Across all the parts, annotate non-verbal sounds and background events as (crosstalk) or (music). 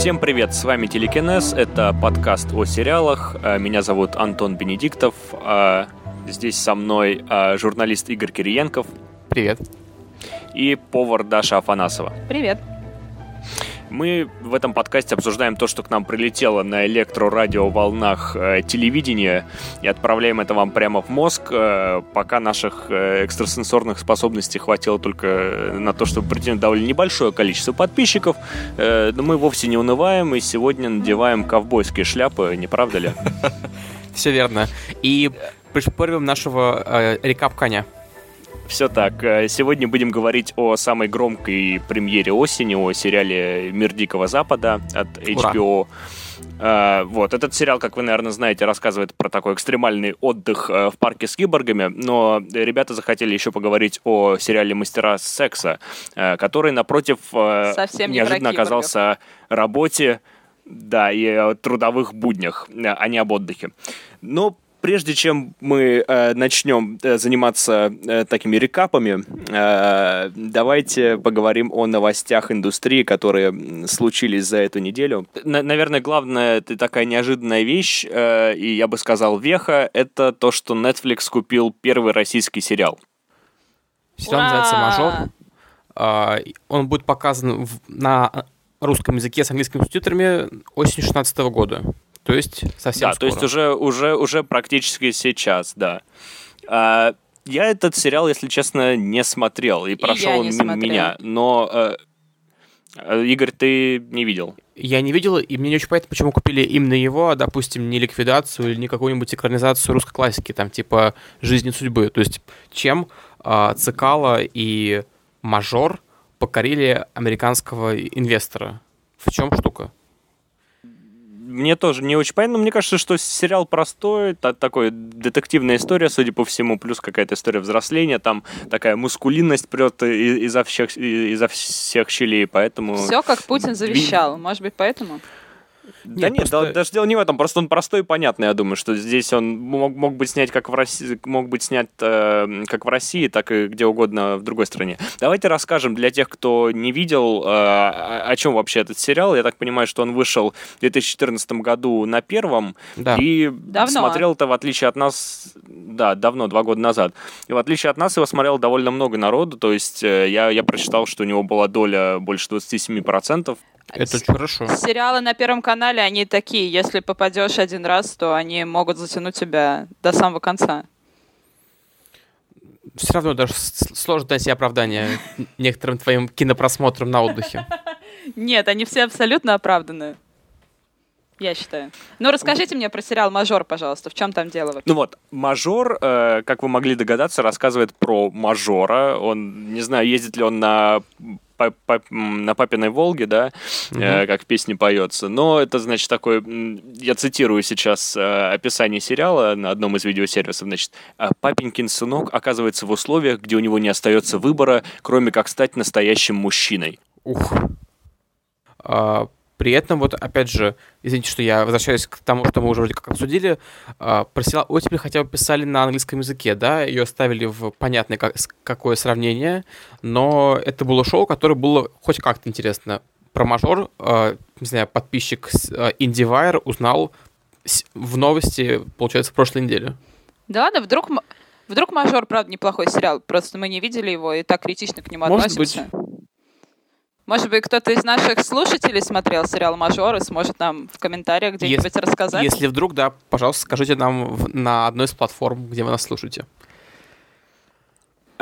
Всем привет, с вами Телекинез, это подкаст о сериалах. Э, меня зовут Антон Бенедиктов. Э, здесь со мной э, журналист Игорь Кириенков. Привет. И повар Даша Афанасова. Привет. Мы в этом подкасте обсуждаем то, что к нам прилетело на электрорадиоволнах э, телевидения, и отправляем это вам прямо в мозг, э, пока наших э, экстрасенсорных способностей хватило только на то, чтобы притянуть довольно небольшое количество подписчиков. Э, но мы вовсе не унываем, и сегодня надеваем ковбойские шляпы, не правда ли? (laughs) Все верно. И пришпориваем нашего э, рекап-коня. Все так. Э, сегодня будем говорить о самой громкой премьере осени, о сериале «Мир Дикого Запада» от HBO. Ура. Uh, вот, этот сериал, как вы, наверное, знаете, рассказывает про такой экстремальный отдых uh, в парке с киборгами, но ребята захотели еще поговорить о сериале «Мастера секса», который, напротив, Совсем неожиданно оказался работе, да, и о трудовых буднях, а не об отдыхе. Но прежде чем мы э, начнем э, заниматься э, такими рекапами, э, давайте поговорим о новостях индустрии, которые случились за эту неделю. Н- наверное, главная это такая неожиданная вещь, э, и я бы сказал веха, это то, что Netflix купил первый российский сериал. Сериал называется «Мажор». Э, он будет показан в, на русском языке с английскими субтитрами осенью 2016 года. То есть совсем Да, скоро. то есть уже, уже, уже практически сейчас, да. А, я этот сериал, если честно, не смотрел, и, И прошел он мимо меня. Но, э, э, Игорь, ты не видел? Я не видел, и мне не очень понятно, почему купили именно его, а, допустим, не ликвидацию или не какую-нибудь экранизацию русской классики, там, типа «Жизни судьбы». То есть чем э, Цикало и Мажор покорили американского инвестора? В чем штука? Мне тоже не очень понятно, но мне кажется, что сериал простой, та- такой детективная история, судя по всему, плюс какая-то история взросления, там такая мускулинность прет изо всех, изо всех щелей, поэтому... Все, как Путин завещал. Может быть, поэтому? Да Нет, нет, да- просто- даже дело не в этом, просто он простой и понятный, я думаю, что здесь он мог, мог быть снять как в России, мог быть снят э, как в России, так и где угодно в другой стране. Давайте расскажем для тех, кто не видел, э, о, о чем вообще этот сериал. Я так понимаю, что он вышел в 2014 году на первом, Да. и Давно. смотрел это в отличие от нас, да, давно, два года назад. И в отличие от нас его смотрел довольно много народу, то есть э, я, я прочитал, что у него была доля больше 27%. Это очень хорошо. Сериалы на Первом канале, они такие. Если попадешь один раз, то они могут затянуть тебя до самого конца. Все равно даже с- сложно найти оправдание (laughs) некоторым твоим кинопросмотрам на отдыхе. (laughs) Нет, они все абсолютно оправданы. Я считаю. Ну, расскажите мне про сериал «Мажор», пожалуйста. В чем там дело вообще? Ну вот, мажор, э, как вы могли догадаться, рассказывает про мажора. Он, не знаю, ездит ли он на на папиной Волге, да, э, как в песне поется. Но это, значит, такой, я цитирую сейчас э, описание сериала на одном из видеосервисов, значит, «А папенькин сынок оказывается в условиях, где у него не остается выбора, кроме как стать настоящим мужчиной. Ух. А, при этом, вот опять же, извините, что я возвращаюсь к тому, что мы уже вроде как обсудили, а, про сериал «Оттепель» хотя бы писали на английском языке, да, ее ставили в понятное как- какое сравнение, но это было шоу, которое было хоть как-то интересно. Про мажор, а, не знаю, подписчик а, IndieWire узнал с- в новости, получается, в прошлой неделе. Да ладно, вдруг... Вдруг «Мажор», правда, неплохой сериал. Просто мы не видели его и так критично к нему Может относимся. Может быть, кто-то из наших слушателей смотрел сериал «Мажор» и сможет нам в комментариях где-нибудь рассказать. Если вдруг, да, пожалуйста, скажите нам в- на одной из платформ, где вы нас слушаете.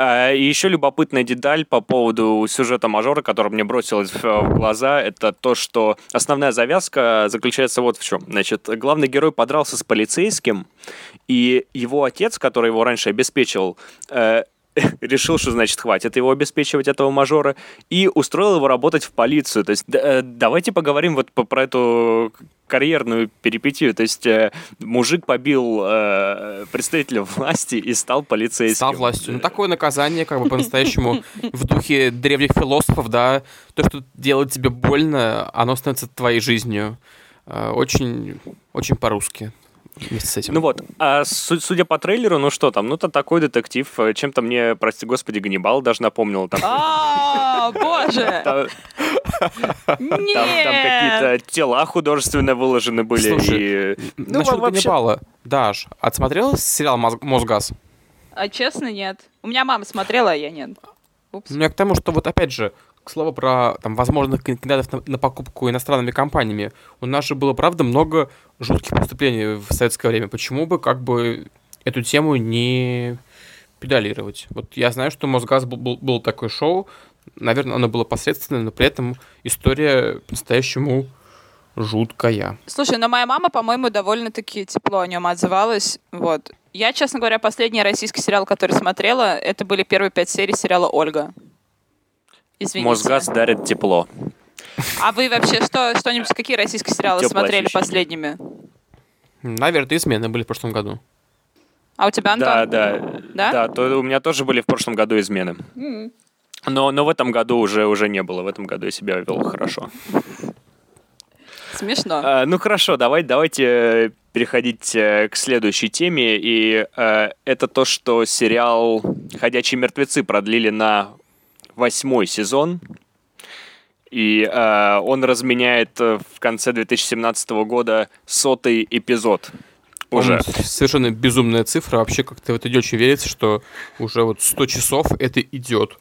А, И еще любопытная деталь по поводу сюжета мажора, которая мне бросилась в, в глаза, это то, что основная завязка заключается вот в чем. Значит, главный герой подрался с полицейским, и его отец, который его раньше обеспечил, э, (laughs) решил, что значит хватит его обеспечивать этого мажора, и устроил его работать в полицию. То есть э, давайте поговорим вот про эту карьерную перипетию. То есть э, мужик побил э, представителя власти и стал полицейским. Стал властью. Ну, такое наказание, как бы по-настоящему в духе древних философов, да, то, что делает тебе больно, оно становится твоей жизнью. Э, Очень, очень по-русски. Вместе с этим. Ну вот, а су- судя по трейлеру, ну что там, ну это такой детектив, э, чем-то мне, прости господи, Ганнибал даже напомнил. Там, А, боже! (laughs) там, какие-то тела художественно выложены были. Слушай, и... Ну, Насчет во- вообще- Ганнибала. Даш, отсмотрела сериал «Моз- «Мосгаз»? А честно, нет. У меня мама смотрела, а я нет. Упс. Ну, я к тому, что вот опять же, к слову про там, возможных кандидатов на, на покупку иностранными компаниями, у нас же было, правда, много жутких преступлений в советское время. Почему бы как бы эту тему не педалировать? Вот я знаю, что Мосгаз был, был, был такое шоу, наверное, оно было посредственное, но при этом история по-настоящему жуткая. Слушай, но моя мама, по-моему, довольно-таки тепло о нем отзывалась. Вот. Я, честно говоря, последний российский сериал, который смотрела, это были первые пять серий сериала «Ольга». Извините. Мосгаз дарит тепло. А вы вообще что, что-нибудь, какие российские сериалы Теплое смотрели ощущение. последними? Наверное, измены были в прошлом году. А у тебя, Антон? Да, да, Да? да. то у меня тоже были в прошлом году измены. М. Но, но в этом году уже, уже не было. В этом году я себя вел хорошо. Смешно. А, ну хорошо, давай, давайте э, переходить э, к следующей теме. И э, это то, что сериал «Ходячие мертвецы» продлили на восьмой сезон. И э, он разменяет э, в конце 2017 года сотый эпизод. Уже. Совершенно безумная цифра. Вообще как-то в это не очень верится, что уже вот 100 часов это идет.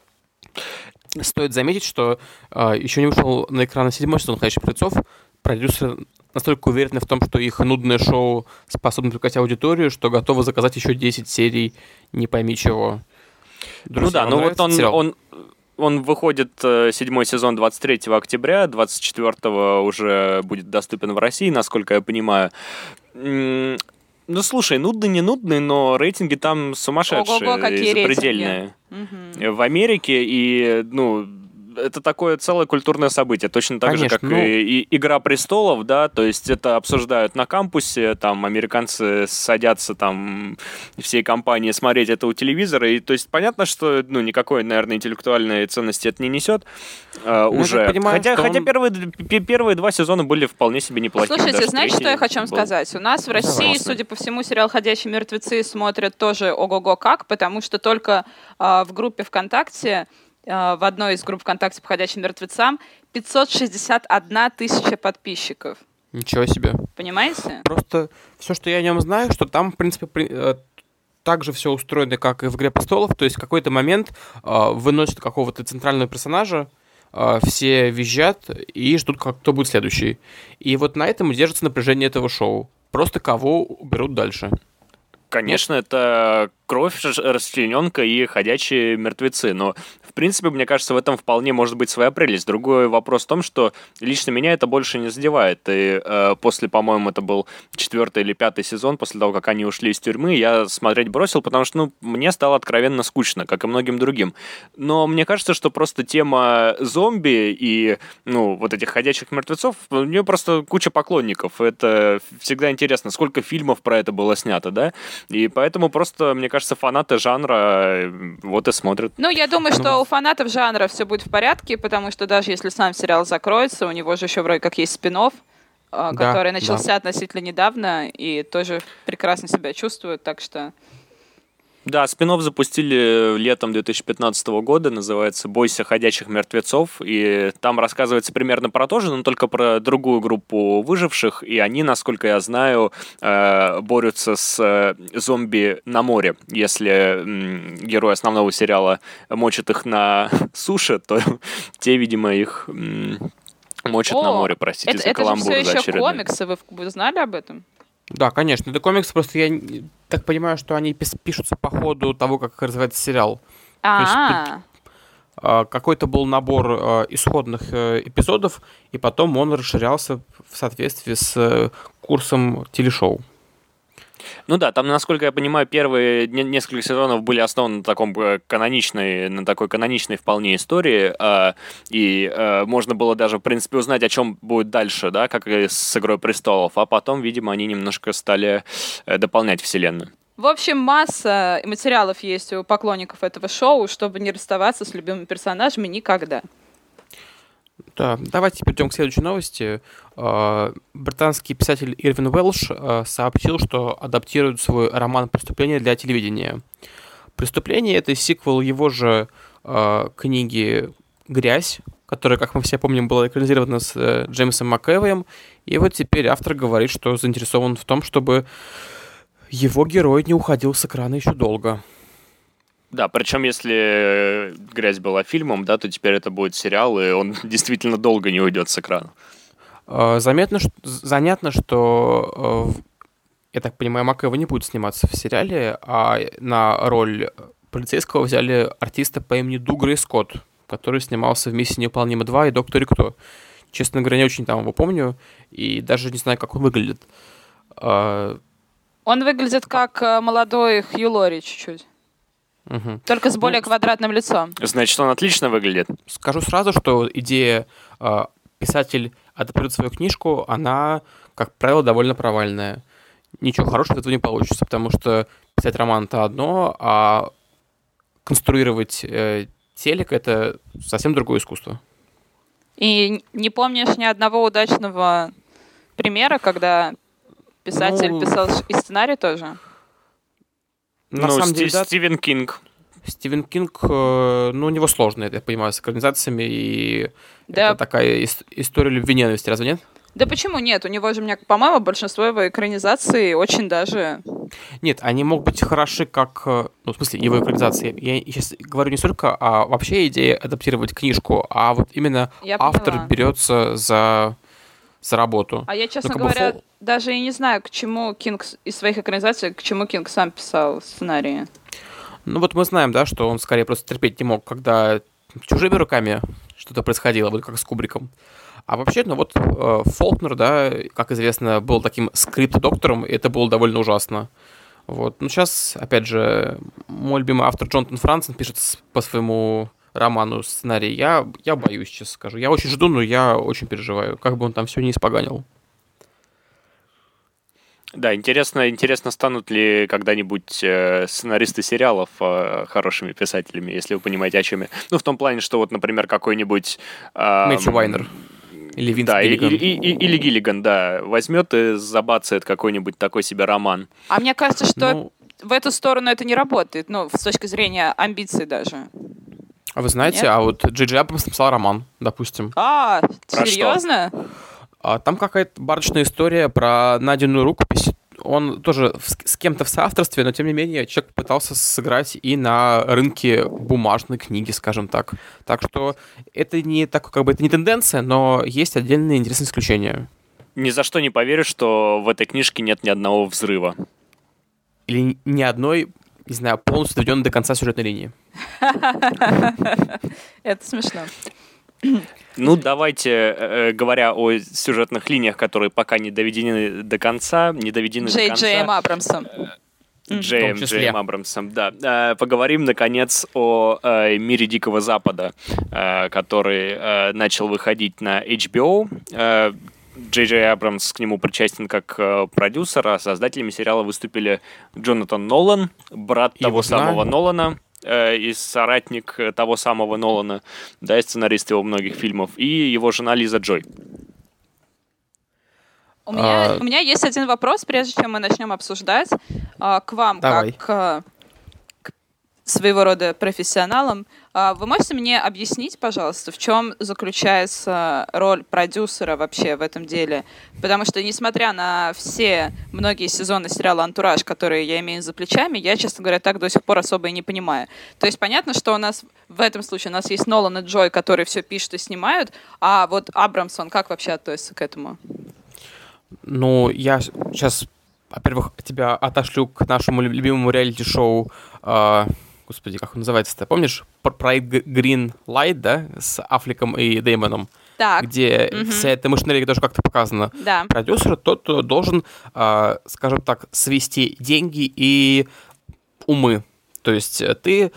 Стоит заметить, что а, еще не вышел на экраны седьмой сезон «Ходячих мертвецов». Продюсеры настолько уверены в том, что их нудное шоу способно привлекать аудиторию, что готовы заказать еще 10 серий не пойми чего. Ну Друзья, да, вам ну вот он, сериал? он, он выходит э, седьмой сезон 23 октября, 24 уже будет доступен в России, насколько я понимаю. Ну, слушай, нудный, не нудный, но рейтинги там сумасшедшие, Ого-го, какие рейтинги. запредельные. Мгм. В Америке, и, ну, это такое целое культурное событие, точно так Конечно, же, как ну- и, и «Игра престолов», да, то есть это обсуждают на кампусе, там американцы садятся там всей компании смотреть это у телевизора, и то есть понятно, что, ну, никакой, наверное, интеллектуальной ценности это не несет э, Ну, уже. понимаю, хотя хотя он- первые, первые два сезона были вполне себе неплохими. Слушайте, даже знаете, что я хочу вам был сказать? У нас в России, Пожалуйста. судя по всему, сериал «Ходячие мертвецы» смотрят тоже ого-го как, потому что только а, в группе ВКонтакте, в одной из групп ВКонтакте по «Ходячим мертвецам» 561 тысяча подписчиков. Ничего себе. Понимаете? Просто все, что я о нем знаю, что там, в принципе, при- э, так же все устроено, как и в «Игре престолов». То есть в какой-то момент э, выносят какого-то центрального персонажа, э, все визжат и ждут, как, кто будет следующий. И вот на этом и держится напряжение этого шоу. Просто кого уберут дальше. Конечно, это кровь, расчлененка и ходячие мертвецы. Но, принципе, мне кажется, в этом вполне может быть своя прелесть. Другой вопрос в том, что лично меня это больше не задевает. И э, после, по-моему, это был четвертый или пятый сезон, после того, как они ушли из тюрьмы, я смотреть бросил, потому что, ну, мне стало откровенно скучно, как и многим другим. Но мне кажется, что просто тема зомби и, ну, вот этих ходячих мертвецов, у нее просто куча поклонников. Это всегда интересно, сколько фильмов про это было снято, да? И поэтому просто, мне кажется, фанаты жанра э, вот и смотрят. Ну, я думаю, что у фанатов жанра все будет в порядке, потому что даже если сам сериал закроется, у него же еще вроде как есть спин Да, который да. начался относительно недавно и тоже прекрасно себя чувствует, так что... Да, спин запустили летом 2015 года, называется «Бойся ходячих мертвецов», и там рассказывается примерно про то же, но только про другую группу выживших, и они, насколько я знаю, э, борются с э, зомби на море. Если герой основного сериала мочит их на (laughs) суше, то (laughs) те, видимо, их мочат на О, море, простите Это, за это же каламбур все еще комиксы, вы, вы знали об этом? Да, конечно. Это комикс, просто я так понимаю, что они пишутся по ходу того, как развивается сериал. есть А, А, какой-то был набор а, исходных э, эпизодов, и потом он расширялся в соответствии с э, курсом телешоу. Ну да, там, насколько я понимаю, первые не- несколько сезонов были основаны на таком э, каноничной, на такой каноничной вполне истории, а, и э, можно было даже, в принципе, узнать, о чем будет дальше, да, как и с «Игрой престолов», а потом, видимо, они немножко стали э, дополнять вселенную. В общем, масса материалов есть у поклонников этого шоу, чтобы не расставаться с любимыми персонажами никогда. Да, давайте перейдем к следующей новости. А, британский писатель Ирвин Уэлш а, сообщил, что адаптирует свой роман «Преступление» для телевидения. «Преступление» — это сиквел его же а, книги «Грязь», которая, как мы все помним, была экранизирована с э, Джеймсом МакЭвоем. И вот теперь автор говорит, что заинтересован в том, чтобы его герой не уходил с экрана еще долго. Да, причем если «Грязь» была фильмом, да, то теперь это будет сериал, и он (laughs) действительно долго не уйдет с экрана. А, заметно, что, занятно, что, э, я так понимаю, Макэва не будет сниматься в сериале, а на роль полицейского взяли артиста по имени Дугрей Скотт, который снимался в «Миссии невыполнима 2» и «Докторе Кто». Честно говоря, не очень там его помню, и даже не знаю, как он выглядит. А, он выглядит как э, молодой Хью Лори чуть-чуть. Угу. Только с ну, более ну, квадратным лицом. Значит, он отлично выглядит. Скажу сразу, что идея э, писатель адаптирует свою книжку, она, как правило, довольно провальная. Ничего хорошего этого не получится, потому что писать роман это одно, а конструировать э, телек это совсем другое искусство. И не помнишь ни одного удачного примера, когда писатель ну... писал и сценарий тоже? На ну, самом деле, да, Стивен Кинг. Стивен Кинг, э, ну, у него сложно, я понимаю, с экранизациями, и да. это такая ис- история любви ненависти, разве нет? Да почему нет? У него же, мне, по-моему, большинство его экранизаций очень даже... Нет, они могут быть хороши как... Э, ну, в смысле, его экранизации. Я сейчас говорю не столько о вообще идее адаптировать книжку, а вот именно Я автор поняла. берется за, за работу. А я, честно ну, говоря, фол даже и не знаю, к чему Кинг из своих экранизаций, к чему Кинг сам писал сценарии. Ну вот мы знаем, да, что он скорее просто терпеть не мог, когда чужими руками что-то происходило, вот как с Кубриком. А вообще, ну вот э, Фолкнер, да, как известно, был таким скрипт-доктором, и это было довольно ужасно. Вот. Ну, сейчас, опять же, мой любимый автор Джонатан Франсен пишет по своему роману сценарий. Я, я боюсь, честно скажу. Я очень жду, но я очень переживаю, как бы он там все не испоганил. Да, интересно, интересно, станут ли когда-нибудь э, сценаристы сериалов э, хорошими писателями, если вы понимаете, о чем я. Ну, в том плане, что вот, например, какой-нибудь... Э, Мэтью Вайнер. Или Винс да, Гиллиган. Или, или, или Гиллиган, да. Возьмет и забацает какой-нибудь такой себе роман. А мне кажется, что ну... в эту сторону это не работает, ну, с точки зрения амбиций даже. А вы знаете, Нет? а вот Джей Абрамс написал роман, допустим. А, Про серьезно? Что? А там какая-то барочная история про найденную рукопись. Он тоже с кем-то в соавторстве, но тем не менее человек пытался сыграть и на рынке бумажной книги, скажем так. Так что это не так, как бы это не тенденция, но есть отдельные интересные исключения. Ни за что не поверю, что в этой книжке нет ни одного взрыва. Или ни одной, не знаю, полностью доведенной до конца сюжетной линии. Это смешно. Ну, давайте, э, э, говоря о сюжетных линиях, которые пока не доведены до конца, не доведены Джей, до конца. Джейм Абрамсом. Джейм, Джейм Абрамсом, да. Э, поговорим, наконец, о «Мире Дикого Запада», который начал выходить на HBO. Джей Джей Абрамс к нему причастен как продюсер, а создателями сериала выступили Джонатан Нолан, брат Его того знаю. самого Нолана, э, и соратник того самого Нолана, да, и сценарист его многих фильмов, и его жена Лиза Джой. У меня, а... у меня есть один вопрос, прежде чем мы начнем обсуждать, а, к вам, Давай. как а, своего рода профессионалом. А, вы можете мне объяснить, пожалуйста, в чем заключается роль продюсера вообще в этом деле? Потому что, несмотря на все многие сезоны сериала «Антураж», которые я имею за плечами, я, честно говоря, так до сих пор особо и не понимаю. То есть понятно, что у нас в этом случае у нас есть Нолан и Джой, которые все пишут и снимают, а вот Абрамсон как вообще относится к этому? Ну, я сейчас, во-первых, тебя отошлю к нашему любимому реалити-шоу э, господи, как он называется-то, помнишь? Проект Green Light, да, с Аффлеком и Деймоном? Так. Где угу. вся эта машинерия тоже как-то показана. Да. Продюсер тот, кто должен, э, скажем так, свести деньги и умы. То есть э, ты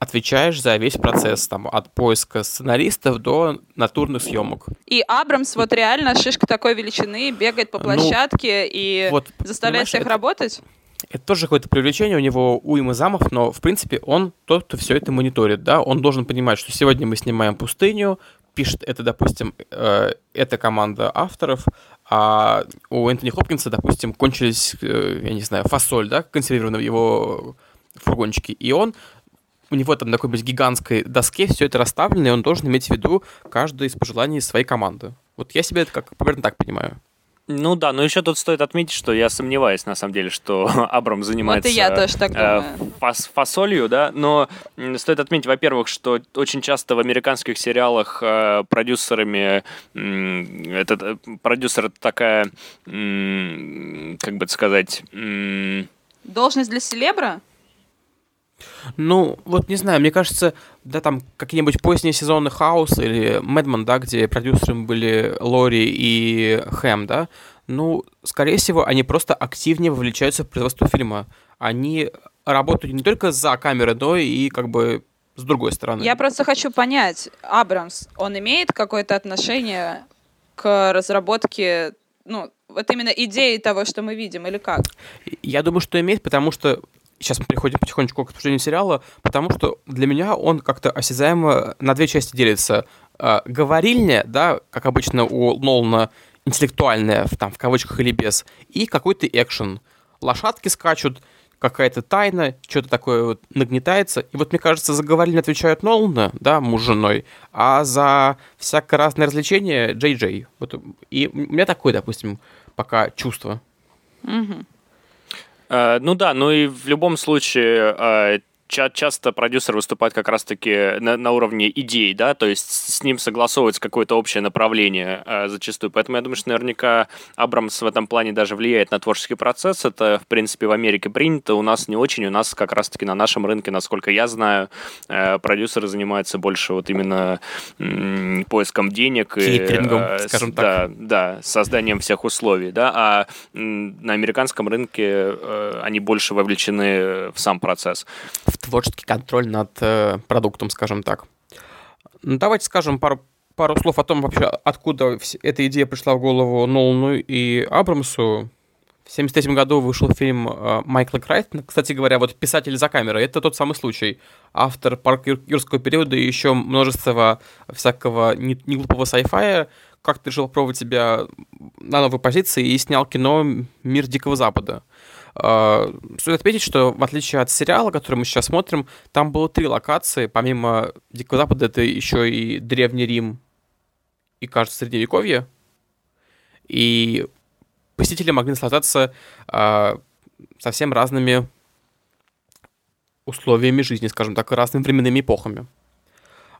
отвечаешь за весь процесс, там, от поиска сценаристов до натурных съемок. И Абрамс вот реально шишка такой величины, бегает по ну, площадке ну, и вот, заставляет всех это, работать? Это тоже какое-то привлечение, у него уйма замов, но, в принципе, он тот, кто все это мониторит, да, он должен понимать, что сегодня мы снимаем пустыню, пишет это, допустим, э, эта команда авторов, а у Энтони Хопкинса, допустим, кончились, э, я не знаю, фасоль, да, консервированная в его фургончике, и он у него там на какой-нибудь гигантской доске все это расставлено, и он должен иметь в виду каждое из пожеланий своей команды. Вот я себе это как примерно так понимаю. Ну да, но еще тут стоит отметить, что я сомневаюсь, на самом деле, что (laughs) Абрам занимается вот я тоже так э, фас фасолью, да, но стоит отметить, во-первых, что очень часто в американских сериалах э, продюсерами, э, этот продюсер это такая, э, как бы это сказать... Э, Должность для селебра? Ну, вот не знаю, мне кажется, да, там какие-нибудь поздние сезоны Хаус или Мэдман, да, где продюсерами были Лори и Хэм, да, ну, скорее всего, они просто активнее вовлечаются в производство фильма. Они работают не только за камерой, но и как бы с другой стороны. Я просто хочу понять, Абрамс, он имеет какое-то отношение к разработке, ну, вот именно идеи того, что мы видим, или как? Я думаю, что имеет, потому что сейчас мы переходим потихонечку к обсуждению сериала, потому что для меня он как-то осязаемо на две части делится. Э, говорильня, да, как обычно у Нолана, интеллектуальная, там, в кавычках или без, и какой-то экшен. Лошадки скачут, какая-то тайна, что-то такое вот нагнетается. И вот, мне кажется, за говорильня отвечают Нолана, да, муж с женой, а за всякое разное развлечение Джей Джей. Вот, и у меня такое, допустим, пока чувство. Угу. Э, ну да, ну и в любом случае э, ча- часто продюсер выступает как раз-таки на, на уровне идей, да, то есть с ним согласовывается какое-то общее направление э, зачастую. Поэтому я думаю, что наверняка Абрамс в этом плане даже влияет на творческий процесс. Это, в принципе, в Америке принято, у нас не очень. У нас как раз-таки на нашем рынке, насколько я знаю, э, продюсеры занимаются больше вот именно м- поиском денег. Кейтерингом, и, э, скажем так. Да, да, созданием всех условий, да, а м- на американском рынке э, они больше вовлечены в сам процесс. В творческий контроль над э, продуктом, скажем так. Ну, давайте скажем пару, пару слов о том вообще, откуда эта идея пришла в голову Нолану и Абрамсу. В 1973 году вышел фильм э, Майкла Крайтона. Кстати говоря, вот «Писатель за камерой» — это тот самый случай. Автор «Парк юрского периода» и еще множество всякого неглупого sci-fi как-то решил пробовать себя на новой позиции и снял кино «Мир Дикого Запада». Стоит отметить, что в отличие от сериала, который мы сейчас смотрим, там было три локации. Помимо Дикого Запада, это еще и Древний Рим и, кажется, Средневековье. И посетители могли наслаждаться э, совсем разными условиями жизни, скажем так, разными временными эпохами.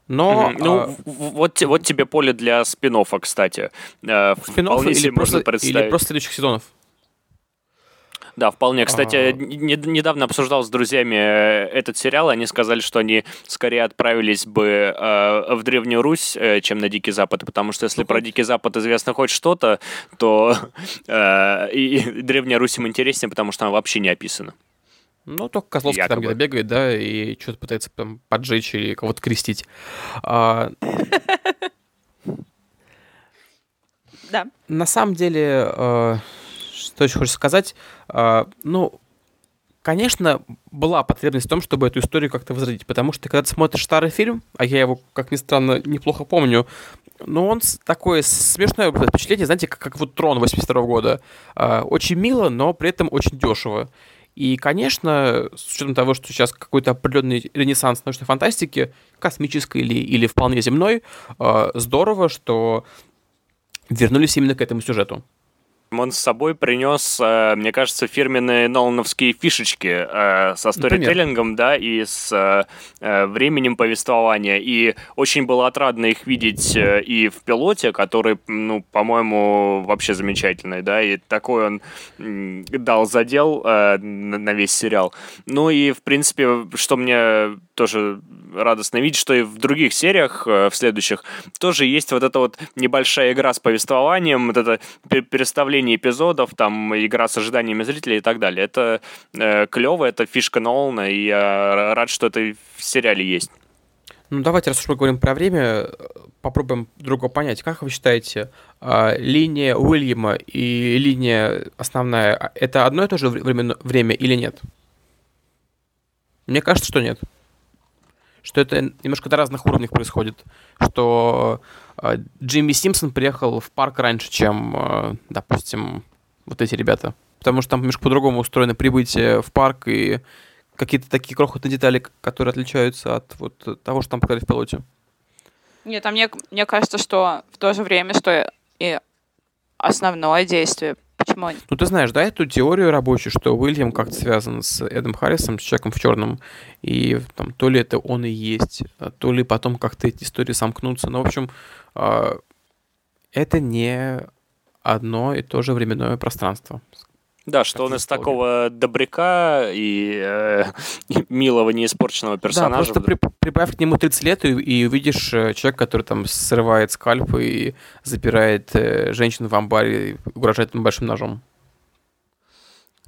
Но... Mm-hmm. Ну, а... вот, вот тебе поле для спин кстати. Э, спин или, просто, или просто следующих сезонов. Да, вполне. Кстати, а... не, недавно обсуждал с друзьями э, этот сериал, они сказали, что они скорее отправились бы э, в Древнюю Русь, э, чем на Дикий Запад, потому что если про Дикий Запад известно хоть что-то, то (laughs) э, и, и Древняя Русь им интереснее, потому что она вообще не описана. Ну, только Козловский Якобы. там где-то бегает, да, и что-то пытается там поджечь или кого-то крестить. А... (laughs) Да. На самом деле, э, что еще хочется сказать, а, ну, конечно, была потребность в том, чтобы эту историю как-то возродить, потому что когда ты смотришь старый фильм, а я его, как ни странно, неплохо помню, но он такое смешное впечатление, знаете, как, как вот «Трон» 82 года. А, очень мило, но при этом очень дешево. И, конечно, с учетом того, что сейчас какой-то определенный ренессанс научной фантастики, космической или, или вполне земной, а, здорово, что вернулись именно к этому сюжету. Он с собой принес, э, мне кажется, фирменные нолановские фишечки э, со сторителлингом, да, и с э, временем повествования. И очень было отрадно их видеть и в пилоте, который, ну, по-моему, вообще замечательный, да, и такой он дал задел на весь сериал. Ну и, в принципе, что мне тоже радостно видеть, что и в других сериях, в следующих, тоже есть вот эта вот небольшая игра с повествованием, вот это переставление эпизодов, там игра с ожиданиями зрителей и так далее. Это э, клево, это фишка Нолана, и я рад, что это в сериале есть. Ну, давайте, раз уж мы говорим про время, попробуем друга понять. Как вы считаете, э, линия Уильяма и линия основная, а, это одно и то же время, время или нет? Мне кажется, что нет что это немножко на разных уровнях происходит, что э, Джимми Симпсон приехал в парк раньше, чем, э, допустим, вот эти ребята. Потому что там немножко по-другому устроено прибытие в парк и какие-то такие крохотные детали, которые отличаются от вот того, что там показали в пилоте. Нет, а мне, мне кажется, что в то же время, что и основное действие Почему? Ну, ты знаешь, да, эту теорию рабочую, что Уильям как-то связан с Эдом Харрисом, с человеком в черном, и там то ли это он и есть, а то ли потом как-то эти истории сомкнутся. Но, в общем, а, это не одно и то же временное пространство, да, что он из такого добряка и, э, (laughs) милого, неиспорченного персонажа. Да, просто при, прибавь к нему 30 лет и, и увидишь э, человека, который там срывает скальп и запирает э, женщину в амбаре и угрожает им большим ножом.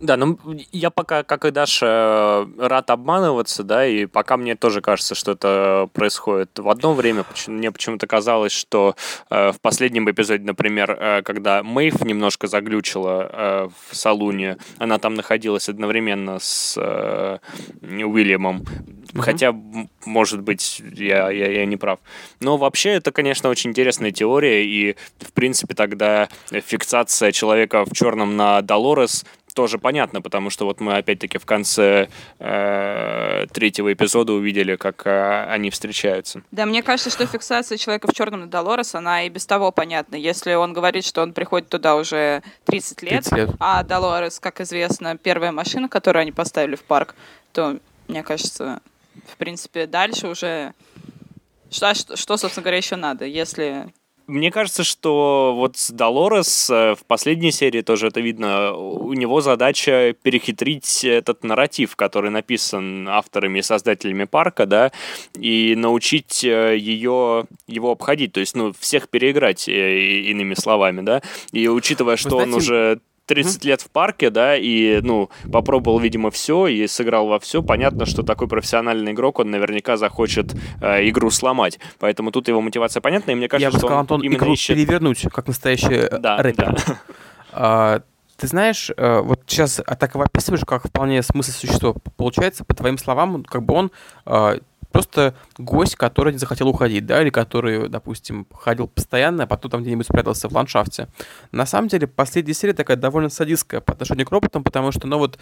Да, ну я пока, как и Даша, рад обманываться, да, и пока мне тоже кажется, что это происходит в одно время. Мне почему-то казалось, что э, в последнем эпизоде, например, э, когда Мэйв немножко заглючила э, в салуне, она там находилась одновременно с э, Уильямом. Mm-hmm. Хотя, может быть, я, я, я не прав. Но вообще это, конечно, очень интересная теория, и, в принципе, тогда фиксация человека в черном на Долорес тоже понятно, потому что вот мы опять-таки в конце э, третьего эпизода увидели, как э, они встречаются. Да, мне кажется, что фиксация человека в черном на Долорес, она и без того понятна. Если он говорит, что он приходит туда уже 30 лет, 30 лет. а Долорес, как известно, первая машина, которую они поставили в парк, то, мне кажется, в принципе, дальше уже... Что, что, что собственно говоря, еще надо, если мне кажется, что вот с Долорес э, в последней серии тоже это видно. У него задача перехитрить этот нарратив, который написан авторами и создателями парка, да, и научить э, ее, его обходить, то есть, ну, всех переиграть, э, иными словами, да. И учитывая, что знаете, он уже 30 лет в парке, да, и, ну, попробовал, видимо, все и сыграл во все. Понятно, что такой профессиональный игрок, он наверняка захочет э, игру сломать. Поэтому тут его мотивация понятна, и мне кажется, Я бы сказал, он Антон, именно игру ищет... перевернуть, как настоящий э, да, рэпер. Да. А, ты знаешь, э, вот сейчас а так его описываешь, как вполне смысл существа. Получается, по твоим словам, как бы он а, просто гость, который не захотел уходить, да, или который, допустим, ходил постоянно, а потом там где-нибудь спрятался в ландшафте. На самом деле, последняя серия такая довольно садистская по отношению к роботам, потому что, ну вот,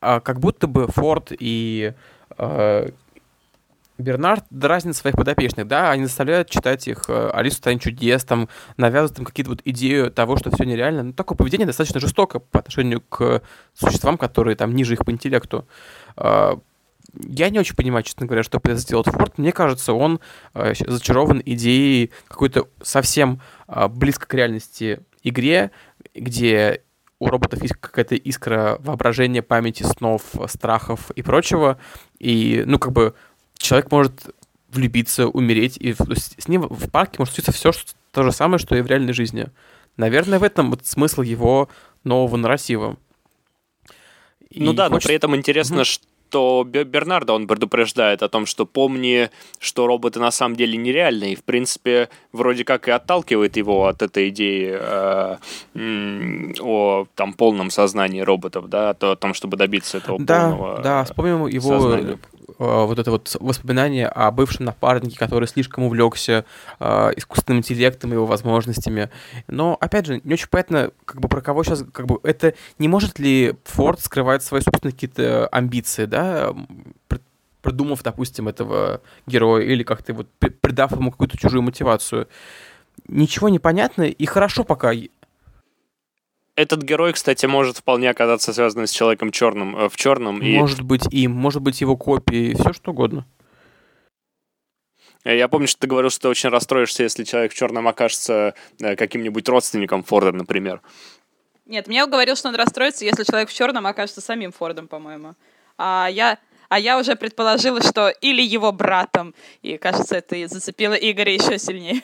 а, как будто бы Форд и а, Бернард дразнит своих подопечных, да, они заставляют читать их э, Алису в стране чудес, там, навязывают им какие-то вот идею того, что все нереально. Ну, такое поведение достаточно жестоко по отношению к существам, которые там ниже их по интеллекту. Я не очень понимаю, честно говоря, что сделать Форд. Мне кажется, он э, зачарован идеей какой-то совсем э, близко к реальности игре, где у роботов есть какая-то искра воображения, памяти, снов, страхов и прочего. И, ну, как бы, человек может влюбиться, умереть, и с ним в парке может случиться все что, то же самое, что и в реальной жизни. Наверное, в этом вот смысл его нового нарратива. И ну да, хочет... но при этом интересно, mm-hmm. То Бернардо он предупреждает о том, что помни, что роботы на самом деле нереальны, и, в принципе, вроде как и отталкивает его от этой идеи э, о там, полном сознании роботов, да, о том, чтобы добиться этого да, полного Да, вспомним его сознания. Э, вот это вот воспоминание о бывшем напарнике, который слишком увлекся э, искусственным интеллектом и его возможностями. Но, опять же, не очень понятно, как бы про кого сейчас, как бы, это не может ли Форд скрывать свои собственные какие-то амбиции, да, придумав, допустим, этого героя или как-то вот придав ему какую-то чужую мотивацию. Ничего не понятно, и хорошо пока этот герой, кстати, может вполне оказаться связанным с человеком черным, э, в черном. Может и... быть им, может быть его копией, все что угодно. Э, я помню, что ты говорил, что ты очень расстроишься, если человек в черном окажется э, каким-нибудь родственником Форда, например. Нет, мне говорил, что он расстроится, если человек в черном окажется самим Фордом, по-моему. А я, а я уже предположила, что или его братом. И, кажется, это зацепило Игоря еще сильнее.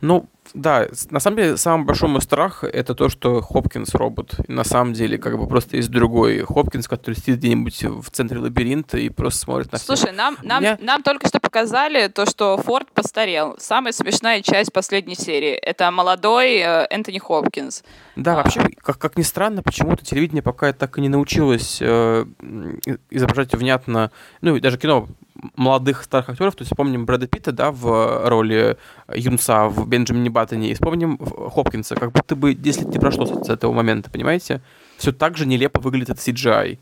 Ну, да, на самом деле, самый большой мой страх — это то, что Хопкинс робот. И на самом деле, как бы просто есть другой Хопкинс, который сидит где-нибудь в центре лабиринта и просто смотрит на Слушай, нам, нам, Меня... нам только что показали то, что Форд постарел. Самая смешная часть последней серии — это молодой э, Энтони Хопкинс. Да, а... вообще, как, как ни странно, почему-то телевидение пока так и не научилось э, изображать внятно, ну даже кино молодых старых актеров, то есть вспомним Брэда Питта, да, в роли юнца в Бенджамине Баттоне, и вспомним Хопкинса, как будто бы 10 лет не прошло с этого момента, понимаете? Все так же нелепо выглядит этот CGI.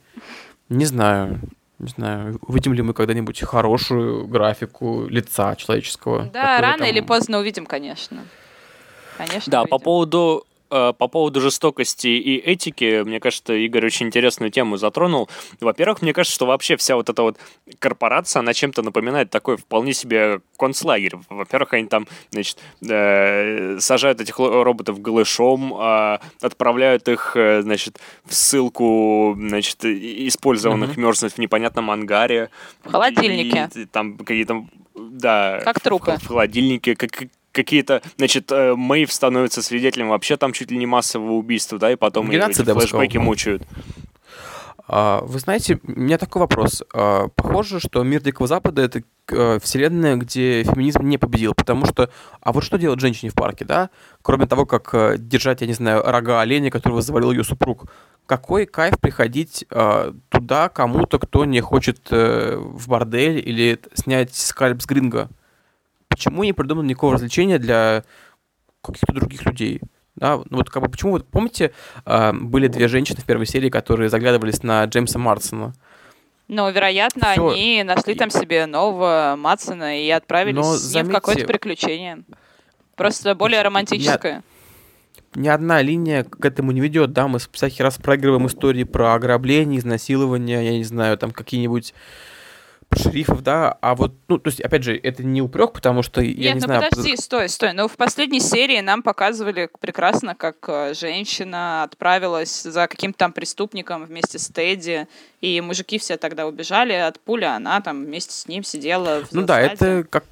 Не знаю, не знаю, увидим ли мы когда-нибудь хорошую графику лица человеческого. Да, рано там... или поздно увидим, конечно. Конечно. Да, увидим. по поводу Э, по поводу жестокости и этики, мне кажется, Игорь очень интересную тему затронул. Во-первых, мне кажется, что вообще вся вот эта вот корпорация, она чем-то напоминает такой вполне себе концлагерь. Во-первых, они там, значит, э, сажают этих роботов голышом, э, отправляют их, э, значит, в ссылку, значит, использованных mm-hmm. мерзнуть в непонятном ангаре. В холодильнике. И, и, там какие-то да, как трупы. В холодильнике, как, какие-то, значит, э, Мэйв становится свидетелем вообще там чуть ли не массового убийства, да, и потом эти флешбеки мучают. А, вы знаете, у меня такой вопрос. А, похоже, что мир Дикого Запада — это э, вселенная, где феминизм не победил, потому что... А вот что делать женщине в парке, да? Кроме того, как э, держать, я не знаю, рога оленя, которого завалил ее супруг. Какой кайф приходить туда кому-то, кто не хочет в бордель или снять скальп с гринга? Почему не придумано никакого развлечения для каких-то других людей? Да, ну вот как бы почему, вот помните, э, были две женщины в первой серии, которые заглядывались на Джеймса Марсона? Ну, вероятно, Всё. они нашли там себе нового Матсона и отправились Но, с ним заметьте, в какое-то приключение. Просто более романтическое. Ни, ни одна линия к этому не ведет, да, мы всякий раз проигрываем истории про ограбление, изнасилование, я не знаю, там какие-нибудь шерифов, да, а вот, ну, то есть, опять же, это не упрек, потому что, Нет, я не ну знаю... подожди, стой, стой, ну, в последней серии нам показывали прекрасно, как э, женщина отправилась за каким-то там преступником вместе с Тедди, и мужики все тогда убежали от пули, а она там вместе с ним сидела в Ну да, это как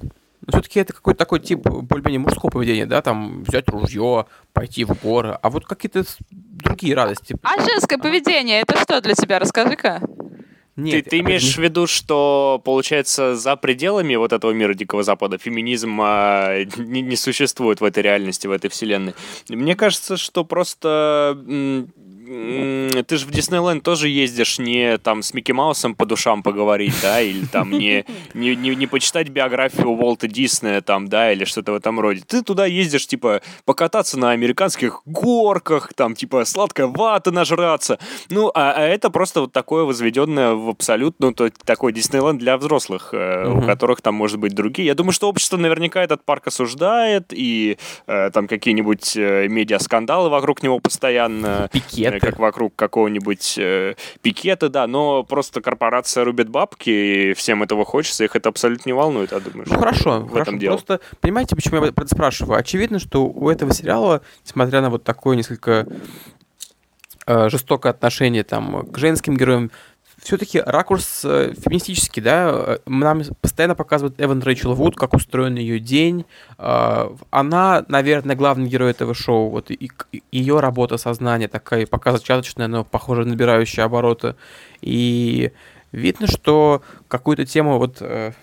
все-таки это какой-то такой тип более-менее мужского поведения, да, там взять ружье, пойти в горы, а вот какие-то другие радости. А женское поведение, это что для тебя, расскажи-ка. Нет, ты, ты имеешь не... в виду, что, получается, за пределами вот этого мира Дикого Запада феминизм а, не, не существует в этой реальности, в этой вселенной? Мне кажется, что просто ты же в Диснейленд тоже ездишь не там с Микки Маусом по душам поговорить, да, или там не, не, не, не почитать биографию Уолта Диснея там, да, или что-то в этом роде. Ты туда ездишь, типа, покататься на американских горках, там, типа, сладкая вата нажраться. Ну, а, а это просто вот такое возведенное в абсолютно, ну, то, такой Диснейленд для взрослых, э, угу. у которых там, может быть, другие. Я думаю, что общество наверняка этот парк осуждает, и э, там какие-нибудь э, медиаскандалы вокруг него постоянно. Пикет как вокруг какого-нибудь э, пикета, да, но просто корпорация рубит бабки, и всем этого хочется, их это абсолютно не волнует, я думаю. Ну, хорошо, в хорошо. этом дело. Просто, понимаете, почему я спрашиваю? Очевидно, что у этого сериала, несмотря на вот такое несколько э, жестокое отношение там к женским героям, все-таки ракурс э, феминистический, да, нам постоянно показывают Эван Рэйчел Вуд, как устроен ее день. Э, она, наверное, главный герой этого шоу. Вот и, и ее работа сознания такая пока зачаточная, но, похоже, набирающая обороты. И видно, что какую-то тему вот э,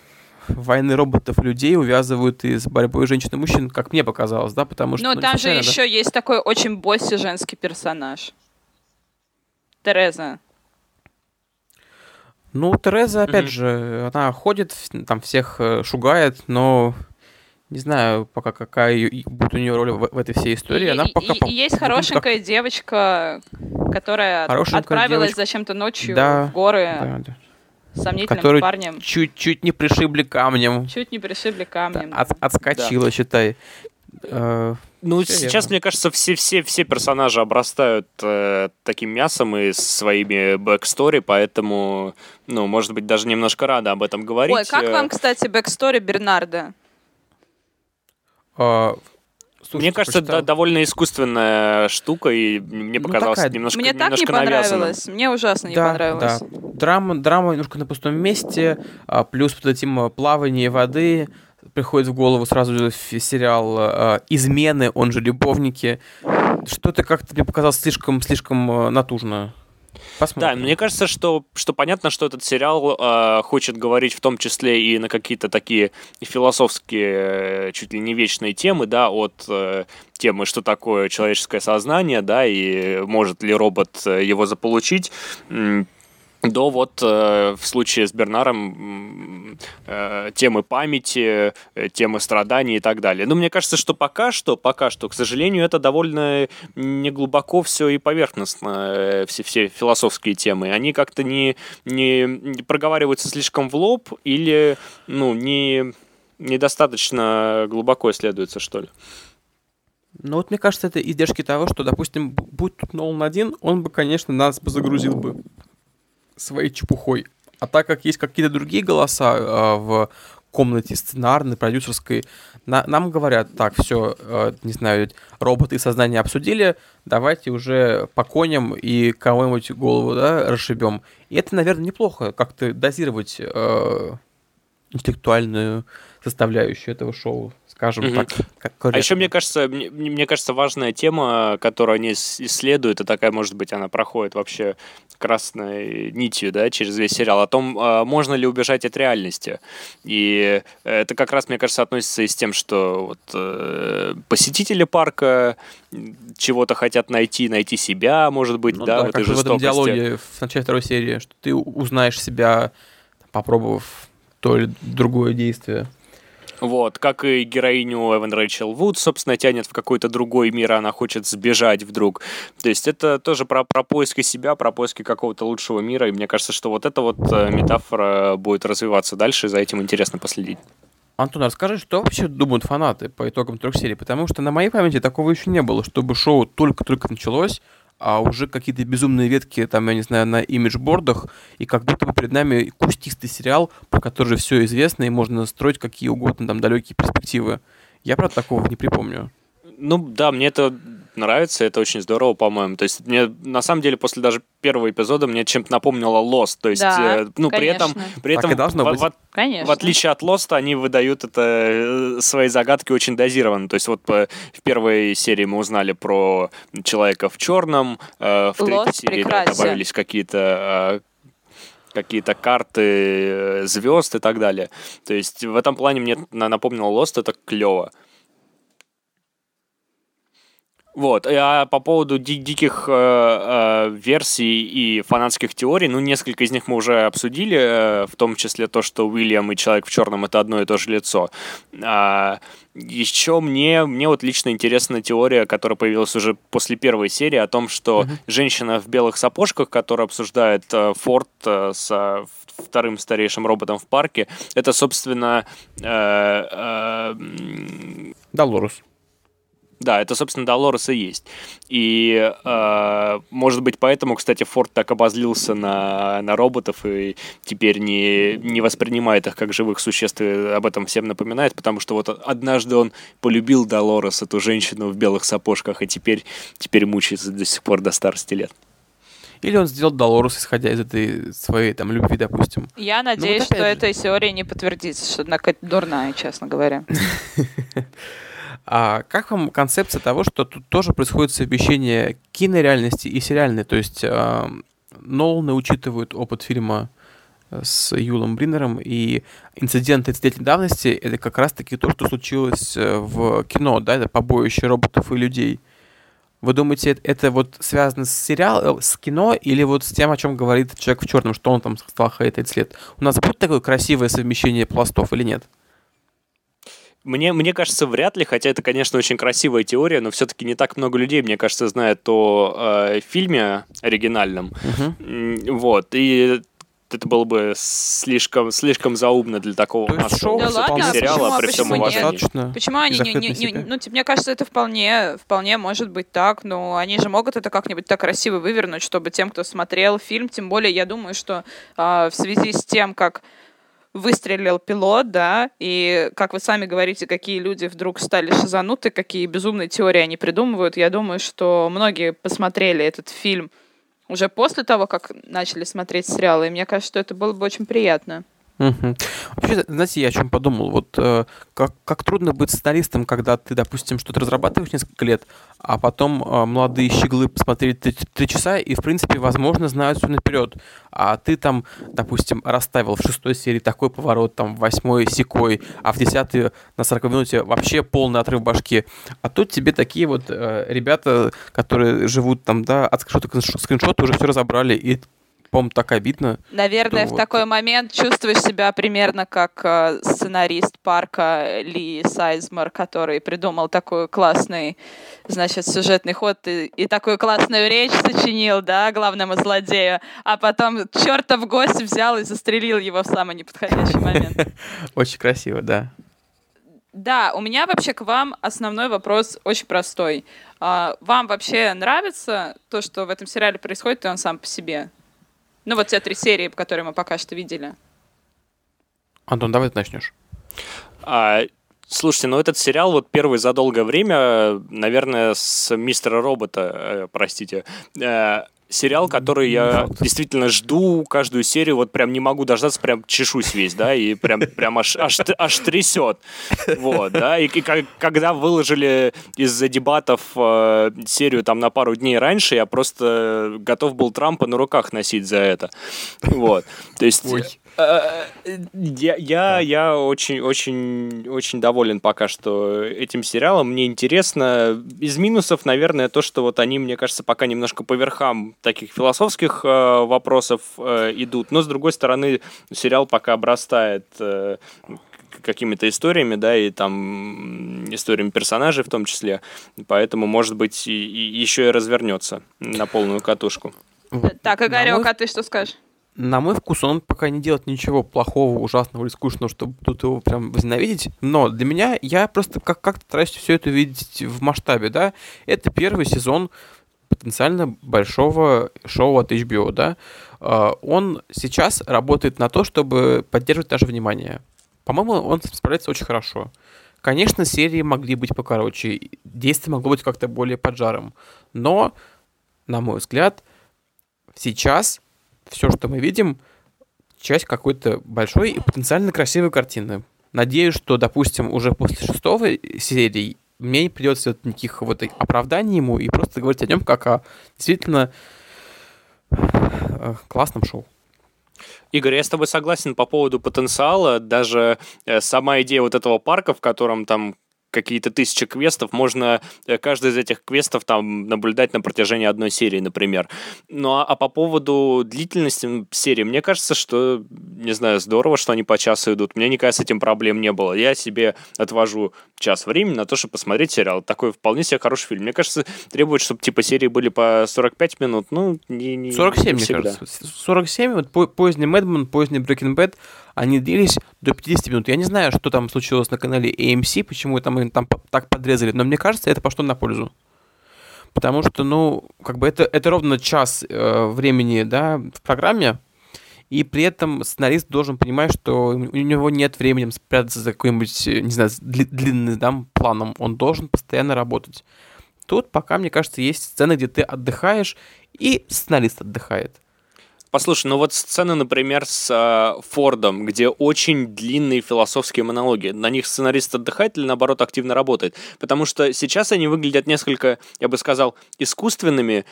войны роботов людей увязывают и с борьбой женщин и мужчин, как мне показалось, да, потому что... Ну, ну там же еще да? есть такой очень босси женский персонаж. Тереза. Ну, Тереза, опять mm-hmm. же, она ходит, там всех э, шугает, но не знаю пока какая будет у нее роль в, в этой всей истории. И, она пока и, и есть хорошенькая как... девочка, которая хорошенькая отправилась девочка... зачем-то ночью да, в горы. Да, да сомнительным Который парнем. чуть-чуть не пришибли камнем. Чуть не пришибли камнем. От, отскочила, да. считай. Э, ну, Все сейчас, мне кажется, все-все все персонажи обрастают э, таким мясом и своими backstory, поэтому, ну, может быть, даже немножко рада об этом говорить. Ой, как э. вам, кстати, backstory Бернарда? А, Слушайте, мне кажется, это довольно искусственная штука, и мне ну, показалось такая... немножко Мне так немножко не понравилось, навязанным. мне ужасно не да, понравилось. Да. Драма, драма немножко на пустом месте, а, плюс под этим плавание воды, приходит в голову сразу сериал э, «Измены», он же «Любовники». Что-то как-то мне показалось слишком, слишком э, натужно. Посмотрим. Да, мне кажется, что, что понятно, что этот сериал э, хочет говорить в том числе и на какие-то такие философские, э, чуть ли не вечные темы, да, от э, темы, что такое человеческое сознание, да, и может ли робот э, его заполучить до вот э, в случае с Бернаром э, темы памяти, э, темы страданий и так далее. Но мне кажется, что пока что, пока что, к сожалению, это довольно неглубоко все и поверхностно, э, все, все философские темы. Они как-то не, не, не проговариваются слишком в лоб или ну, не, недостаточно глубоко исследуются, что ли. Ну вот мне кажется, это издержки того, что, допустим, будь тут Нолан один, он бы, конечно, нас бы загрузил бы своей чепухой. А так как есть какие-то другие голоса э, в комнате сценарной, продюсерской, на, нам говорят, так, все, э, не знаю, роботы и сознание обсудили, давайте уже по коням и кого-нибудь голову да, расшибем. И это, наверное, неплохо, как-то дозировать э, интеллектуальную составляющую этого шоу скажем mm-hmm. так. Корректно. А еще, мне кажется, мне, мне кажется, важная тема, которую они исследуют, и такая, может быть, она проходит вообще красной нитью, да, через весь сериал, о том, а, можно ли убежать от реальности. И это как раз, мне кажется, относится и с тем, что вот, э, посетители парка чего-то хотят найти, найти себя, может быть, ну, да, да, в этой как жестокости. в этом диалоге в начале второй серии, что ты узнаешь себя, попробовав то или другое действие. Вот, как и героиню Эван Рэйчел Вуд, собственно, тянет в какой-то другой мир, она хочет сбежать вдруг. То есть это тоже про, про поиски себя, про поиски какого-то лучшего мира, и мне кажется, что вот эта вот э, метафора будет развиваться дальше, и за этим интересно последить. Антон, расскажи, что вообще думают фанаты по итогам трех серий? Потому что на моей памяти такого еще не было, чтобы шоу только-только началось, а уже какие-то безумные ветки, там, я не знаю, на имиджбордах, и как будто бы перед нами кустистый сериал, про который все известно, и можно строить какие угодно там далекие перспективы. Я, правда, такого не припомню. Ну да, мне это нравится, это очень здорово, по-моему. То есть мне на самом деле после даже первого эпизода мне чем-то напомнило Lost. То есть, да, э, ну, при этом, при этом в, в, в отличие от Lost, они выдают это э, свои загадки очень дозированно. То есть вот по, в первой серии мы узнали про человека в черном, э, в третьей серии да, добавились какие-то э, какие-то карты э, звезд и так далее. То есть в этом плане мне напомнило Lost, это клево. Вот. А по поводу ди- диких э, э, версий и фанатских теорий, ну, несколько из них мы уже обсудили, э, в том числе то, что Уильям и Человек в черном это одно и то же лицо. А, еще мне, мне вот лично интересна теория, которая появилась уже после первой серии, о том, что mm-hmm. женщина в белых сапожках, которая обсуждает э, Форд э, с вторым старейшим роботом в парке, это, собственно... Э, э, Долорес. Да, это, собственно, Долорес и есть. И, э, может быть, поэтому, кстати, Форд так обозлился на, на роботов и теперь не, не воспринимает их как живых существ и об этом всем напоминает, потому что вот однажды он полюбил Долорес, эту женщину в белых сапожках, и теперь, теперь мучается до сих пор до старости лет. Или он сделал Долорес, исходя из этой своей там любви, допустим. Я ну надеюсь, вот что же. эта теория не подтвердится, что она какая-то дурная, честно говоря. (laughs) А как вам концепция того, что тут тоже происходит совмещение кинореальности и сериальной? То есть э, Ноланы учитывают опыт фильма э, с Юлом Бриннером, и инцидент 30-летней давности — это как раз-таки то, что случилось э, в кино, да, это побоище роботов и людей. Вы думаете, это вот связано с сериалом, с кино, или вот с тем, о чем говорит человек в черном, что он там стал 30 лет? У нас будет такое красивое совмещение пластов или нет? Мне, мне кажется, вряд ли, хотя это, конечно, очень красивая теория, но все-таки не так много людей, мне кажется, знает о э, фильме оригинальном. Uh-huh. Вот, и это было бы слишком, слишком заумно для такого массового да ладно, сериала, почему, при всем уважении. Почему они не, не, не, ну, типа, мне кажется, это вполне, вполне может быть так, но они же могут это как-нибудь так красиво вывернуть, чтобы тем, кто смотрел фильм, тем более, я думаю, что э, в связи с тем, как выстрелил пилот, да, и, как вы сами говорите, какие люди вдруг стали шизануты, какие безумные теории они придумывают, я думаю, что многие посмотрели этот фильм уже после того, как начали смотреть сериалы, и мне кажется, что это было бы очень приятно. Угу. Вообще, знаете, я о чем подумал. Вот э, как, как трудно быть сценаристом, когда ты, допустим, что-то разрабатываешь несколько лет, а потом э, молодые щеглы посмотрели три часа и, в принципе, возможно, знают все наперед. А ты там, допустим, расставил в шестой серии такой поворот, там, в восьмой секой, а в десятой на сороковой минуте вообще полный отрыв башки. А тут тебе такие вот э, ребята, которые живут там, да, от скриншота к скриншоту, уже все разобрали, и по-моему, так обидно. Наверное, что в вот- такой момент чувствуешь себя примерно как э, сценарист парка Ли Сайзмар, который придумал такой классный, значит, сюжетный ход и, и такую классную речь сочинил, да, главному злодею, а потом чертов гость взял и застрелил его в самый неподходящий момент. (laughs) Очень красиво, да. Да, у меня вообще к вам основной вопрос очень простой. А, Вам вообще нравится то, что в этом сериале происходит, и он сам по себе? Ну, вот те три серии, которые мы пока что видели. Антон, давай ты начнешь. А, слушайте, ну этот сериал вот первый за долгое время, наверное, с мистера робота, э, простите, э, сериал, который я действительно жду каждую серию, вот прям не могу дождаться, прям чешусь весь, да, и прям, прям аж, аж, аж трясет, вот, да, и, и ка- когда выложили из-за дебатов э, серию там на пару дней раньше, я просто готов был Трампа на руках носить за это, вот, то есть... Ой. Я, я, я очень, очень, очень доволен пока что этим сериалом. Мне интересно. Из минусов, наверное, то, что вот они, мне кажется, пока немножко по верхам таких философских э, вопросов э, идут. Но, с другой стороны, сериал пока обрастает э, какими-то историями, да, и там историями персонажей в том числе. Поэтому, может быть, и, и еще и развернется на полную катушку. Так, Игорек, а ты что скажешь? На мой вкус он пока не делает ничего плохого, ужасного или скучного, чтобы тут его прям возненавидеть. Но для меня, я просто как- как-то стараюсь все это видеть в масштабе, да. Это первый сезон потенциально большого шоу от HBO, да. А, Он сейчас работает на то, чтобы поддерживать наше внимание. По-моему, он справляется очень хорошо. Конечно, серии могли быть покороче, действие могло быть как-то более поджаром. Но, на мой взгляд, сейчас все, что мы видим, часть какой-то большой и потенциально красивой картины. Надеюсь, что, допустим, уже после шестой серии мне не придется никаких вот оправданий ему и просто говорить о нем как о действительно э, классном шоу. Игорь, я с тобой согласен по поводу потенциала. Даже э, сама идея вот этого парка, в котором там какие-то тысячи квестов, можно э, каждый из этих квестов там наблюдать на протяжении одной серии, например. Ну а, а по поводу длительности серии, мне кажется, что, не знаю, здорово, что они по часу идут. Меня никогда с этим проблем не было. Я себе отвожу час времени на то, чтобы посмотреть сериал. Такой вполне себе хороший фильм. Мне кажется, требует, чтобы типа серии были по 45 минут. Ну, не, не 47, не мне всегда. кажется. 47, вот по- поздний Мэдман, поздний Breaking Bad, они длились до 50 минут. Я не знаю, что там случилось на канале AMC, почему там, им там так подрезали, но мне кажется, это пошло на пользу. Потому что, ну, как бы это, это ровно час э, времени, да, в программе, и при этом сценарист должен понимать, что у него нет времени спрятаться за какой-нибудь, э, не знаю, длинным да, планом. Он должен постоянно работать. Тут пока, мне кажется, есть сцены, где ты отдыхаешь, и сценарист отдыхает. Послушай, ну вот сцены, например, с э, Фордом, где очень длинные философские монологи. На них сценарист отдыхает или, наоборот, активно работает? Потому что сейчас они выглядят несколько, я бы сказал, искусственными